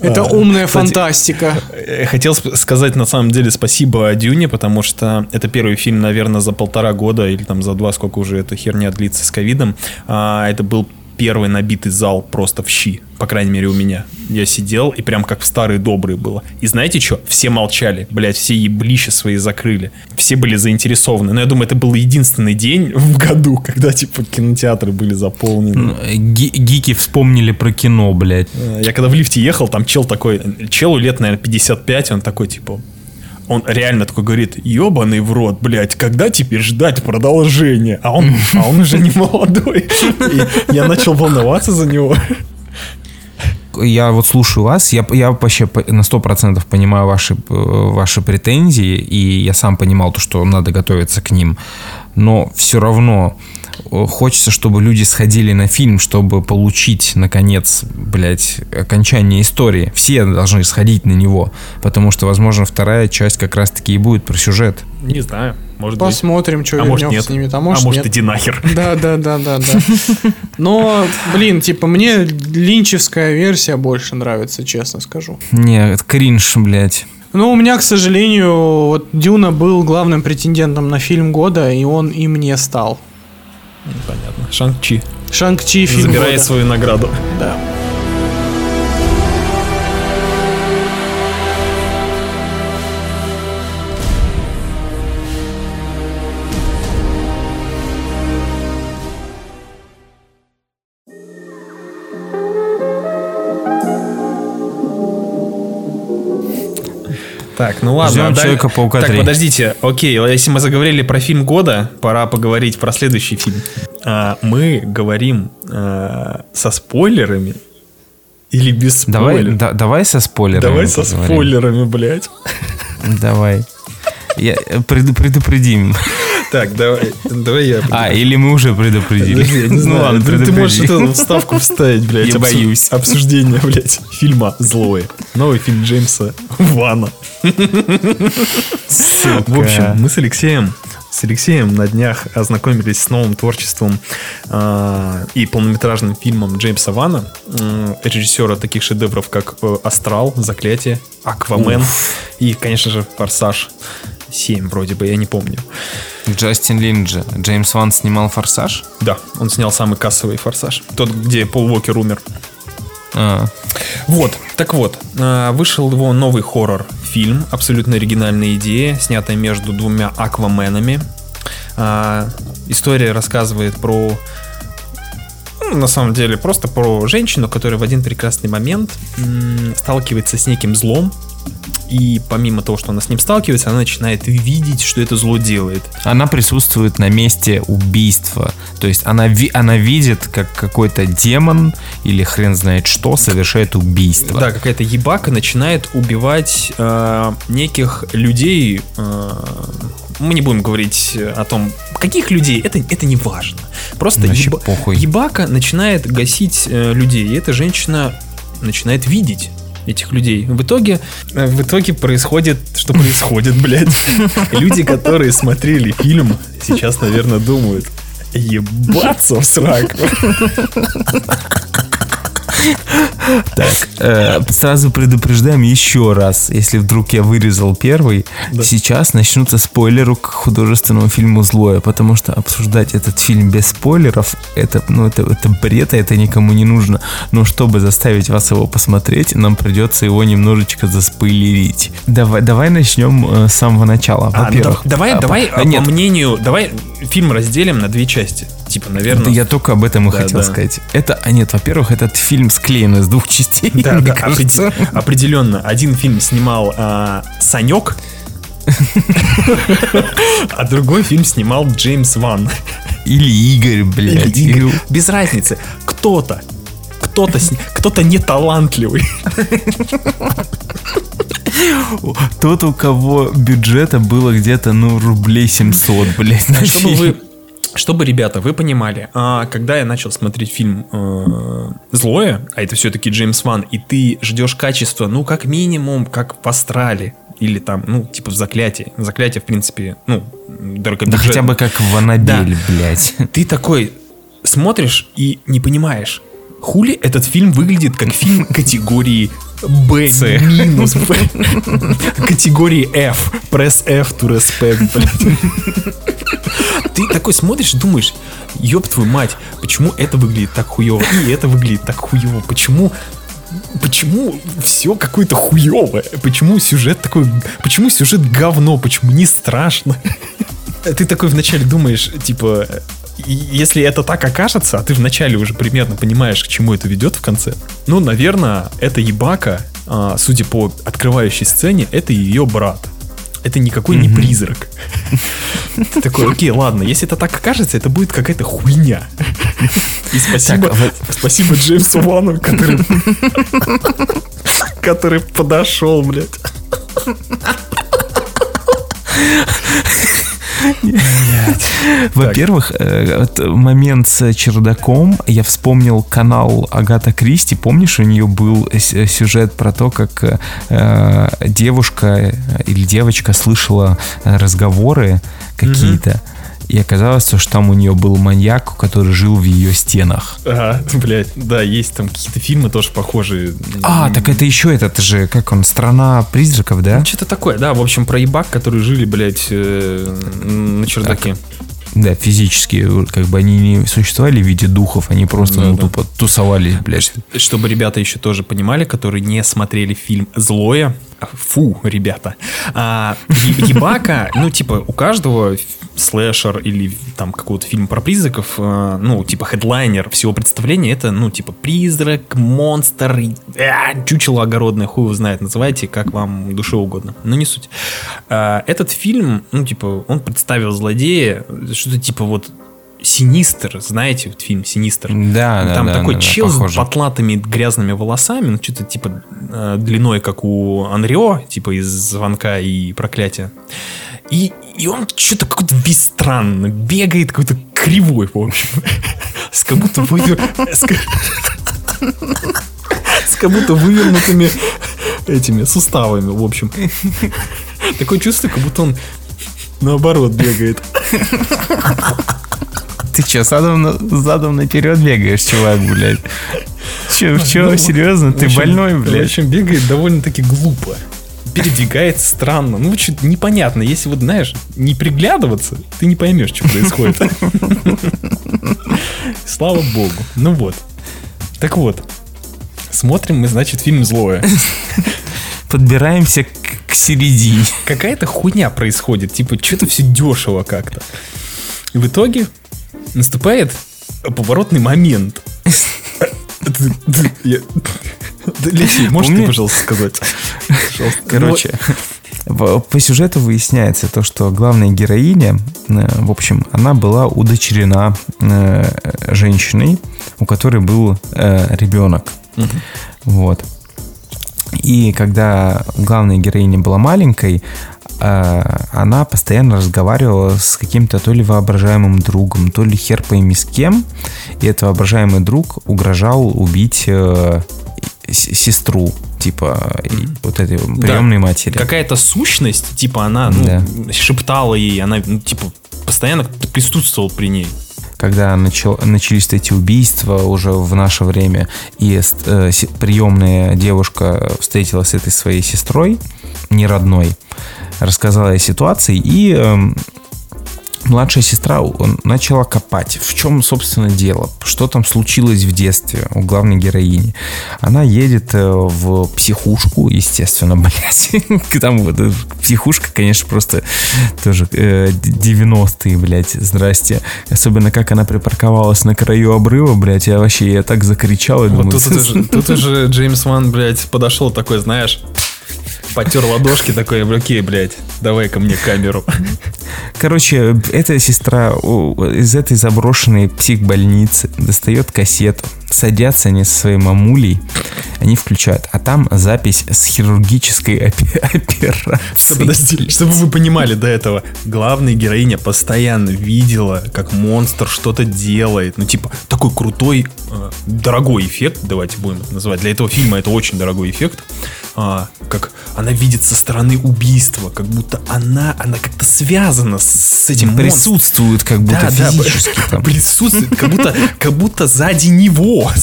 это А, умная кстати, фантастика. э, Хотел сказать на самом деле спасибо Дюне, потому что это первый фильм, наверное, за полтора года или там за два, сколько уже эта херня длится с ковидом. А, это был первый набитый зал просто в щи, по крайней мере у меня. Я сидел и прям как в старые добрые было. И знаете что? Все молчали, блядь, все еблища свои закрыли. Все были заинтересованы. Но я думаю, это был единственный день в году, когда типа кинотеатры были заполнены. Ги- Гики вспомнили про кино, блядь. Э, Я когда в лифте ехал, там чел такой, челу лет, наверное, 55, он такой, типа, он реально такой говорит, ебаный в рот, блядь, когда теперь ждать продолжения? А он, а он уже не молодой. И я начал волноваться за него. Я вот слушаю вас, я, я вообще на 100% понимаю ваши, э, ваши претензии, и я сам понимал то, что надо готовиться к ним, но все равно хочется, чтобы люди сходили на фильм, чтобы получить, наконец, блядь, окончание истории. Все должны сходить на него, потому что, возможно, вторая часть как раз-таки и будет про сюжет. Не знаю, может быть. Посмотрим, что А может вернем нет. с ними. А А может, может нет. иди нахер. Да, да, да, да, да. Но, блин, типа, мне линчевская версия больше нравится, честно скажу. Не, это кринж, блядь. Ну, у меня, к сожалению, вот Дюна был главным претендентом на фильм года, и он им не стал. Понятно. Шанг-Чи. Шанг-Чи фильм Забирай года. свою награду. Да. Так, ну ладно. Ждем а даль- Человека-паука Так, 3. подождите. Окей, если мы заговорили про фильм года, пора поговорить про следующий фильм. А, мы говорим а, со спойлерами или без Давай, спойлеров? да- давай со спойлерами. Давай со поговорим. спойлерами, блядь. Давай. Я, э, преду- предупредим. Так, давай, давай я. А, или мы уже предупредили. Я не Ну знаю. ладно, ты, ты можешь предупреди. эту вставку вставить, блядь. Я боюсь. Обсуждение, блядь, фильма «Злое». Новый фильм Джеймса Вана. В общем, мы с Алексеем с Алексеем на днях ознакомились с новым творчеством а, и полнометражным фильмом Джеймса Вана, м, режиссера таких шедевров, как э, «Астрал», «Заклятие», «Аквамен» и, конечно же, «Форсаж». 7 вроде бы, я не помню. Джастин Линджи. Джеймс Ван снимал «Форсаж»? Да, он снял самый кассовый «Форсаж». Тот, где Пол Уокер умер. А, Вот, так вот, а, вышел его новый хоррор-фильм, абсолютно оригинальная идея, снятая между двумя акваменами. А, История рассказывает про, ну, на самом деле, просто про женщину, которая в один прекрасный момент сталкивается с неким злом, и помимо того, что она с ним сталкивается, она начинает видеть, что это зло делает. Она присутствует на месте убийства. То есть она, ви- она видит, как какой-то демон или хрен знает что совершает убийство. Да, какая-то ебака начинает убивать э, неких людей. э, мы не будем говорить о том, каких людей, это, это не важно. Просто еба- похуй. ебака начинает гасить э, людей, и эта женщина начинает видеть этих людей. В итоге, э, в итоге происходит, что происходит, блядь. Люди, которые смотрели фильм, сейчас, наверное, думают, ебаться в сраку. Так, э, сразу предупреждаем еще раз, если вдруг я вырезал первый, сейчас начнутся спойлеры к художественному фильму «Злое», потому что обсуждать этот фильм без спойлеров, это, ну, это, это бред, и это никому не нужно. Но чтобы заставить вас его посмотреть, нам придется его немножечко заспойлерить. Давай, давай начнем э, с самого начала. А, ну, Во-первых, да- давай, а, давай, по- а, нет, по мнению, давай фильм разделим на две части. Типа, наверное. да я только об этом и Да, хотел да. сказать. Это, а нет, во-первых, этот фильм склеен из двух частей. Да, мне да, кажется. опреди- определенно. Один фильм снимал а, Санек, а другой фильм снимал Джеймс Ван. Или Игорь, блядь. Или Игорь. Или- Без разницы. Кто-то, кто-то, с- кто-то неталантливый. Тот, у кого бюджета было где-то, ну, рублей 700, блядь, Чтобы фильм. вы, чтобы, ребята, вы понимали, а, когда я начал смотреть фильм э, «Злое», а это все-таки Джеймс Ван, и ты ждешь качества, ну, как минимум, как в «Астрале», или там, ну, типа в «Заклятии». «Заклятие», в принципе, ну, Да дорогобюджетное. хотя бы как в Анабель, блядь. Ты такой смотришь и не понимаешь, хули этот фильм выглядит как фильм категории Б минус Б. Категории F. Press F to respect, блядь. Ты такой смотришь и думаешь, ёб твою мать, почему это выглядит так хуево, и это выглядит так хуево, почему Почему все какое-то хуевое? Почему сюжет такой... Почему сюжет говно? Почему не страшно? Ты такой вначале думаешь, типа, если это так окажется, а ты вначале уже примерно понимаешь, к чему это ведет в конце, ну, наверное, это ебака, а, судя по открывающей сцене, это ее брат. Это никакой не призрак. Ты такой, окей, ладно, если это так окажется, это будет какая-то хуйня. И спасибо, Так, вот- спасибо Джеймсу Вану, который, который подошел, блядь. Во-первых, э, момент с чердаком, я вспомнил канал Агата Кристи, помнишь, у нее был с- сюжет про то, как э, девушка или девочка слышала э, разговоры какие-то, и оказалось, что там у нее был маньяк, который жил в ее стенах. Ага, блядь, да, есть там какие-то фильмы тоже похожие. А, так это еще этот же, как он, страна призраков, да? Ну, что-то такое, да, в общем, про ебак, которые жили, блядь, э, на чердаке. Да, физически, как бы они не существовали в виде духов, они просто, Да, ну, да. тупо тусовались, блядь. Чтобы ребята еще тоже понимали, которые не смотрели фильм «Злое», фу, ребята, а, ебака, ну, типа, у каждого слэшер или там какого-то фильма про призраков, а, ну, типа, хедлайнер всего представления, это, ну, типа, призрак, монстр, а, чучело огородное, хуй его знает, называйте как вам душе угодно, но не суть. А, Этот фильм, ну, типа, он представил злодея, что-то типа вот Синистер, знаете, вот фильм Синистер. Да, да, Там да, такой да, да, чел похоже. с потлатыми грязными волосами, ну что-то типа э, длиной, как у Анрио, типа из звонка и проклятия. И, и он что-то какой-то весь странно бегает, какой-то кривой, в общем. С как будто с как будто вывернутыми этими суставами, в общем. Такое чувство, как будто он наоборот бегает. Ты че, задом, задом наперед бегаешь, чувак, блядь? Че, че, Ну, серьезно? в Ты общем, больной, В блядь? общем, бегает довольно-таки глупо. Передвигается странно. Ну, что-то непонятно. Если вот, знаешь, не приглядываться, ты не поймешь, что происходит. Слава богу. Ну вот. Так вот. Смотрим мы, значит, фильм «Злое». Подбираемся к, к середине. Какая-то хуйня происходит. Типа, что-то все дешево как-то. И в итоге наступает поворотный момент. Алексей, можешь ты, пожалуйста, сказать? Пожалуйста. Короче, по сюжету выясняется то, что главная героиня, э, в общем, она была удочерена э, женщиной, у которой был э, ребенок. Вот. И когда главная героиня была маленькой, она постоянно разговаривала с каким-то то ли воображаемым другом, то ли хер пойми с кем. И этот воображаемый друг угрожал убить э, сестру, типа, и вот этой приемной матери. Какая-то сущность, типа она ну, Да. шептала ей, она ну, типа постоянно присутствовал при ней. когда начал, начались эти убийства уже в наше время, и э, приемная девушка встретилась с этой своей сестрой, не родной, рассказала ей ситуации, и эм, младшая сестра начала копать. В чем, собственно, дело? Что там случилось в детстве у главной героини? Она едет э, в психушку, естественно, блядь. Там вот э, психушка, конечно, просто тоже э, 90-е, блядь, здрасте. Особенно, как она припарковалась на краю обрыва, блядь, я вообще, я так закричал, Вот думаю, тут, уже, тут уже Джеймс Ван, блядь, подошел такой, знаешь, Потер ладошки такой, окей, блядь, давай ко мне камеру. Короче, эта сестра из этой заброшенной психбольницы достает кассету. Садятся они со своей мамулей, они включают, а там запись с хирургической опе- операции. Подожди, чтобы вы понимали до этого, главная героиня постоянно видела, как монстр что-то делает. Ну, типа, такой крутой, э, дорогой эффект, давайте будем называть. Для этого фильма это очень дорогой эффект. А, как она видит со стороны убийства, как будто она, она как-то связана с, с этим монстром. Присутствуют как будто Да, да, физически там. присутствует, как будто, как будто сзади него.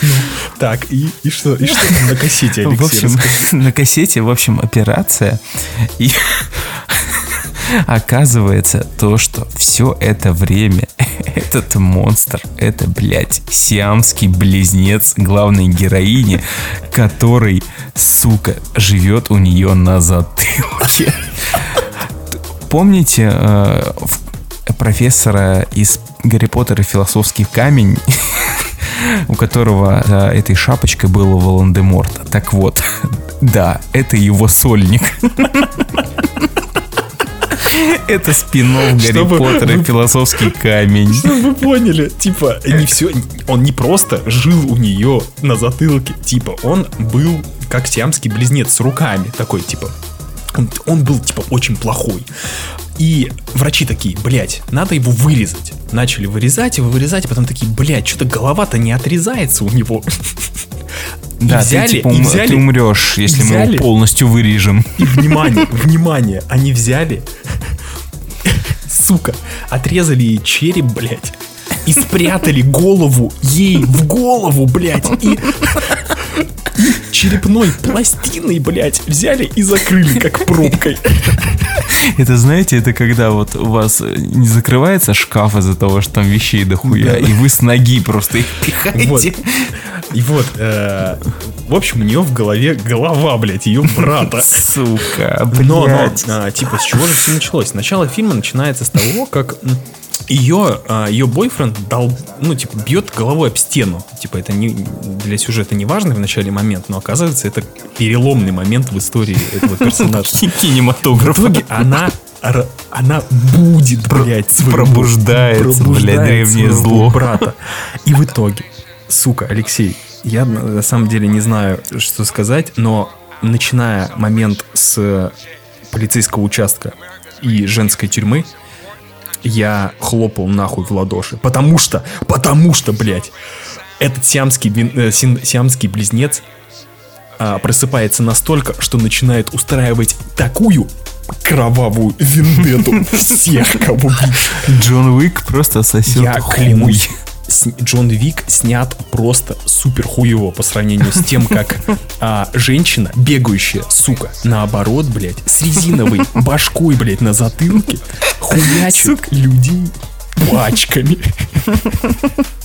Ну, Так, и, и что, и что там на кассете, Алексей? В общем, расскажи? на кассете, в общем, операция. И оказывается то, что все это время этот монстр, это, блядь, сиамский близнец главной героини, который, сука, живет у нее на затылке. Помните э, профессора из Гарри Поттера философский камень, у которого за этой шапочкой был Волан-де-Морт. Так вот, да, это его сольник. Это спин Гарри Поттера и философский камень. Чтобы вы поняли, типа, не все, он не просто жил у нее на затылке, типа, он был как сиамский близнец с руками, такой, типа, он, он был, типа, очень плохой. И врачи такие, блядь, надо его вырезать. Начали вырезать его, вырезать, а потом такие, блядь, что-то голова-то не отрезается у него. Да, взяли, ты, типа, ум- взяли, ты умрешь, если мы взяли- его полностью вырежем. и внимание, внимание, они взяли, сука, отрезали ей череп, блядь, и спрятали голову ей в голову, блядь, и черепной пластиной, блядь, взяли и закрыли, как пробкой. Это, знаете, это когда вот у вас э, не закрывается шкаф из-за того, что там вещей дохуя, Да. и вы с ноги просто их пихаете. Вот. И вот, э, в общем, у нее в голове голова, блядь, ее брата. Сука, Но, но, блядь. а, типа, с чего же все началось? Начало фильма начинается с того, как ее, а, ее бойфренд дал, ну, типа, бьет головой об стену. Типа, это не, для сюжета не важный в начале момент, но оказывается, это переломный момент в истории этого персонажа. Кинематограф. В итоге она, она будет, блядь, своего- пробуждается, блядь, древнее зло. брата. И в итоге, сука, Алексей, я на самом деле не знаю, что сказать, но начиная момент с полицейского участка и женской тюрьмы, я хлопал нахуй в ладоши. Потому что, потому что, блядь, этот сиамский, э, сиамский близнец а, просыпается настолько, что начинает устраивать такую кровавую вендету всех, кого. Джон Уик просто сосет Я хуй. клянусь. С- Джон Вик снят просто супер хуево по сравнению с тем, как а, женщина, бегающая, сука, наоборот, блядь, с резиновой башкой, блядь, на затылке, хуячит людей пачками.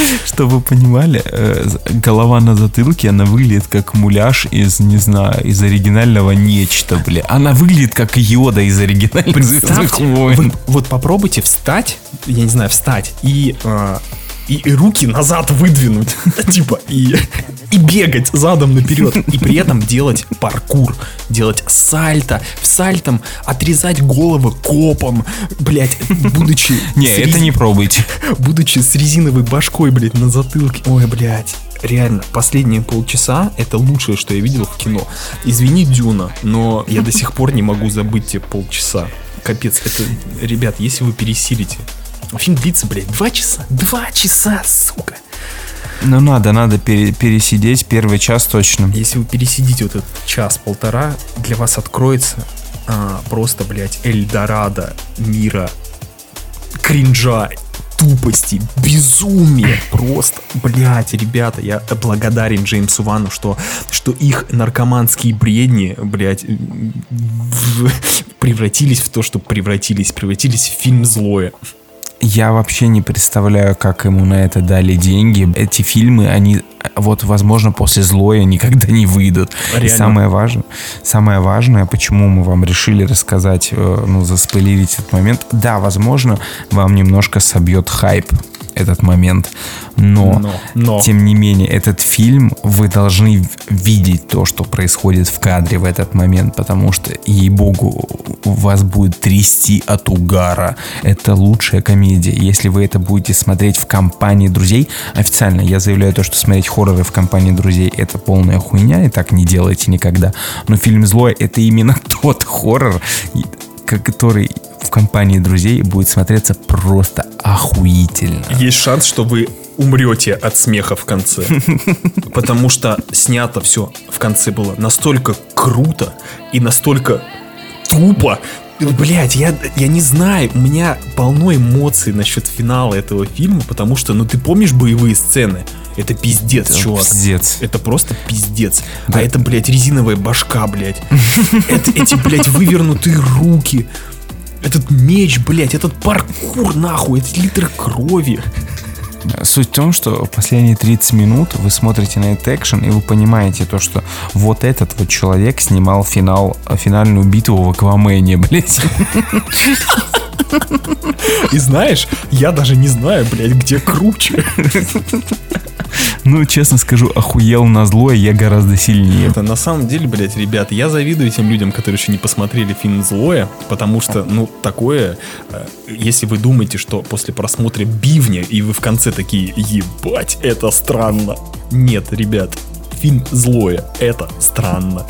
Чтобы вы понимали, э, голова на затылке, она выглядит как муляж из, не знаю, из оригинального нечто, бля. Она выглядит как Йода из оригинальных «Звездных Представьте, войн». вы- вот попробуйте встать, я не знаю, встать и, а, и, и руки назад выдвинуть, типа, и, и бегать задом наперед, и при этом делать паркур, делать сальто, в сальтом отрезать головы копом, блять, будучи... Не, это не пробуйте. Будучи с резиновой башкой, блядь, на затылке. Ой, блядь. Реально, последние полчаса это лучшее, что я видел в кино. Извини, Дюна, но я до сих пор не могу забыть те полчаса. Капец, это, ребят, если вы пересилите. Фильм длится, блядь, два часа. Два часа, сука. Ну надо, надо пере- пересидеть первый час точно. Если вы пересидите вот этот час-полтора, для вас откроется а, просто, блядь, Эльдорадо мира кринжа, тупости, безумия. Просто, блядь, ребята, я благодарен Джеймсу Вану, что, что их наркоманские бредни, блядь, в- превратились в то, что превратились, превратились в фильм злое. Я вообще не представляю, как ему на это дали деньги. Эти фильмы, они, вот, возможно, после злоя никогда не выйдут. И Реально. самое важное, самое важное, почему мы вам решили рассказать, э, ну, заспойлерить этот момент. Да, возможно, вам немножко собьет хайп этот момент. Но, Но, но. тем не менее, этот фильм вы должны видеть то, что происходит в кадре в этот момент, потому что, ей-богу, вас будет трясти от угара. Это лучшая комедия. Если вы это будете смотреть в компании друзей, официально я заявляю то, что смотреть хорроры в компании друзей это полная хуйня, и так не делайте никогда. Но фильм «Злое» это именно тот хоррор, который в компании друзей будет смотреться просто охуительно. Есть шанс, что вы умрете от смеха в конце. Потому что снято все в конце было настолько круто и настолько тупо. Блять, я, я не знаю, у меня полно эмоций насчет финала этого фильма, потому что, ну ты помнишь боевые сцены? Это пиздец, Это чувак. пиздец. Это просто пиздец. Да. А это, блядь, резиновая башка, блядь. Это, эти, блядь, вывернутые руки. Этот меч, блядь, этот паркур, нахуй, эти литры крови. Суть в том, что последние 30 минут вы смотрите на этот экшен, и вы понимаете то, что вот этот вот человек снимал финал, финальную битву в Аквамене, блядь. И знаешь, я даже не знаю, блядь, где круче. Ну, честно скажу, охуел на злое я гораздо сильнее. Это на самом деле, блядь, ребят, я завидую тем людям, которые еще не посмотрели фильм «Злое», потому что, ну, такое, э, если вы думаете, что после просмотра «Бивня» и вы в конце такие «Ебать, это странно». Нет, ребят, фильм «Злое» — это странно.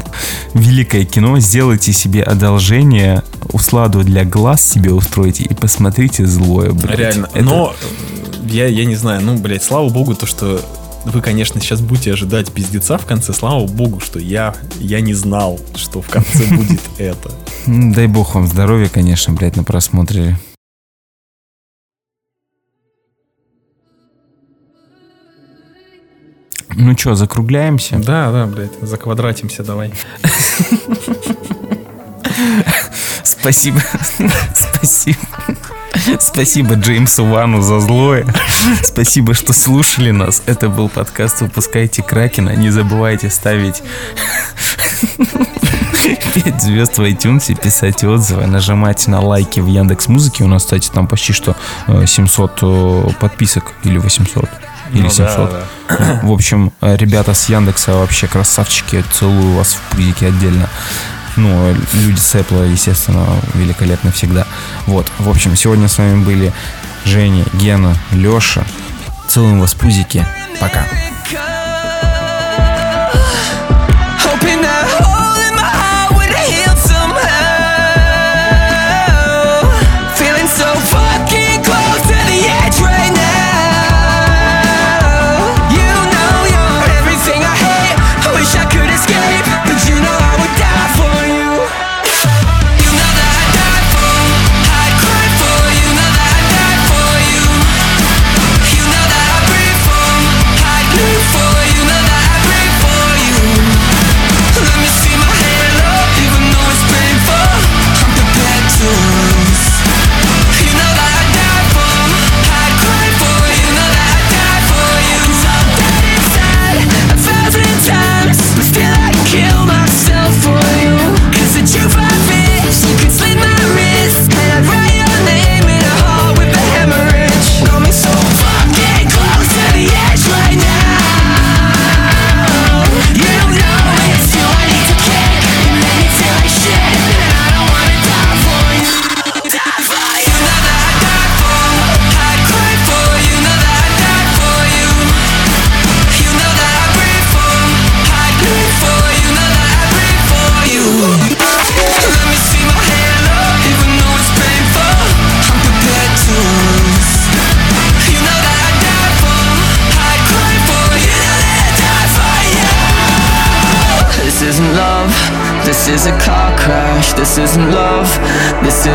Великое кино, сделайте себе одолжение, усладу для глаз себе устройте и посмотрите злое, блядь. Реально. Это- Но э, я, я не знаю, ну, блядь, слава богу, то, что вы, конечно, сейчас будете ожидать пиздеца в конце. Слава богу, что я, я не знал, что в конце будет это. Дай бог вам здоровья, конечно, блядь, на просмотре. Ну что, закругляемся? Да, да, блядь, заквадратимся давай. Спасибо. Спасибо. Спасибо Джеймсу Вану за злое. Спасибо, что слушали нас. Это был подкаст «Выпускайте Кракена». Не забывайте ставить 5 звезд в iTunes, писать отзывы, нажимать на лайки в Яндекс Музыке. У нас, кстати, там почти что э, 700 э, подписок или 800. Или Ну да, 700. В общем, э, ребята с Яндекса вообще красавчики. Целую вас в пузике отдельно. Ну, э, люди с Apple, естественно, великолепны всегда. Вот, в общем, сегодня с вами были Женя, Гена, Леша. Целуем вас в пузики. Пока.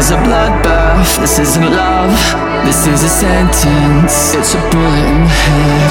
Is a bloodbath. This isn't love, this is a sentence. It's a bullet in the head.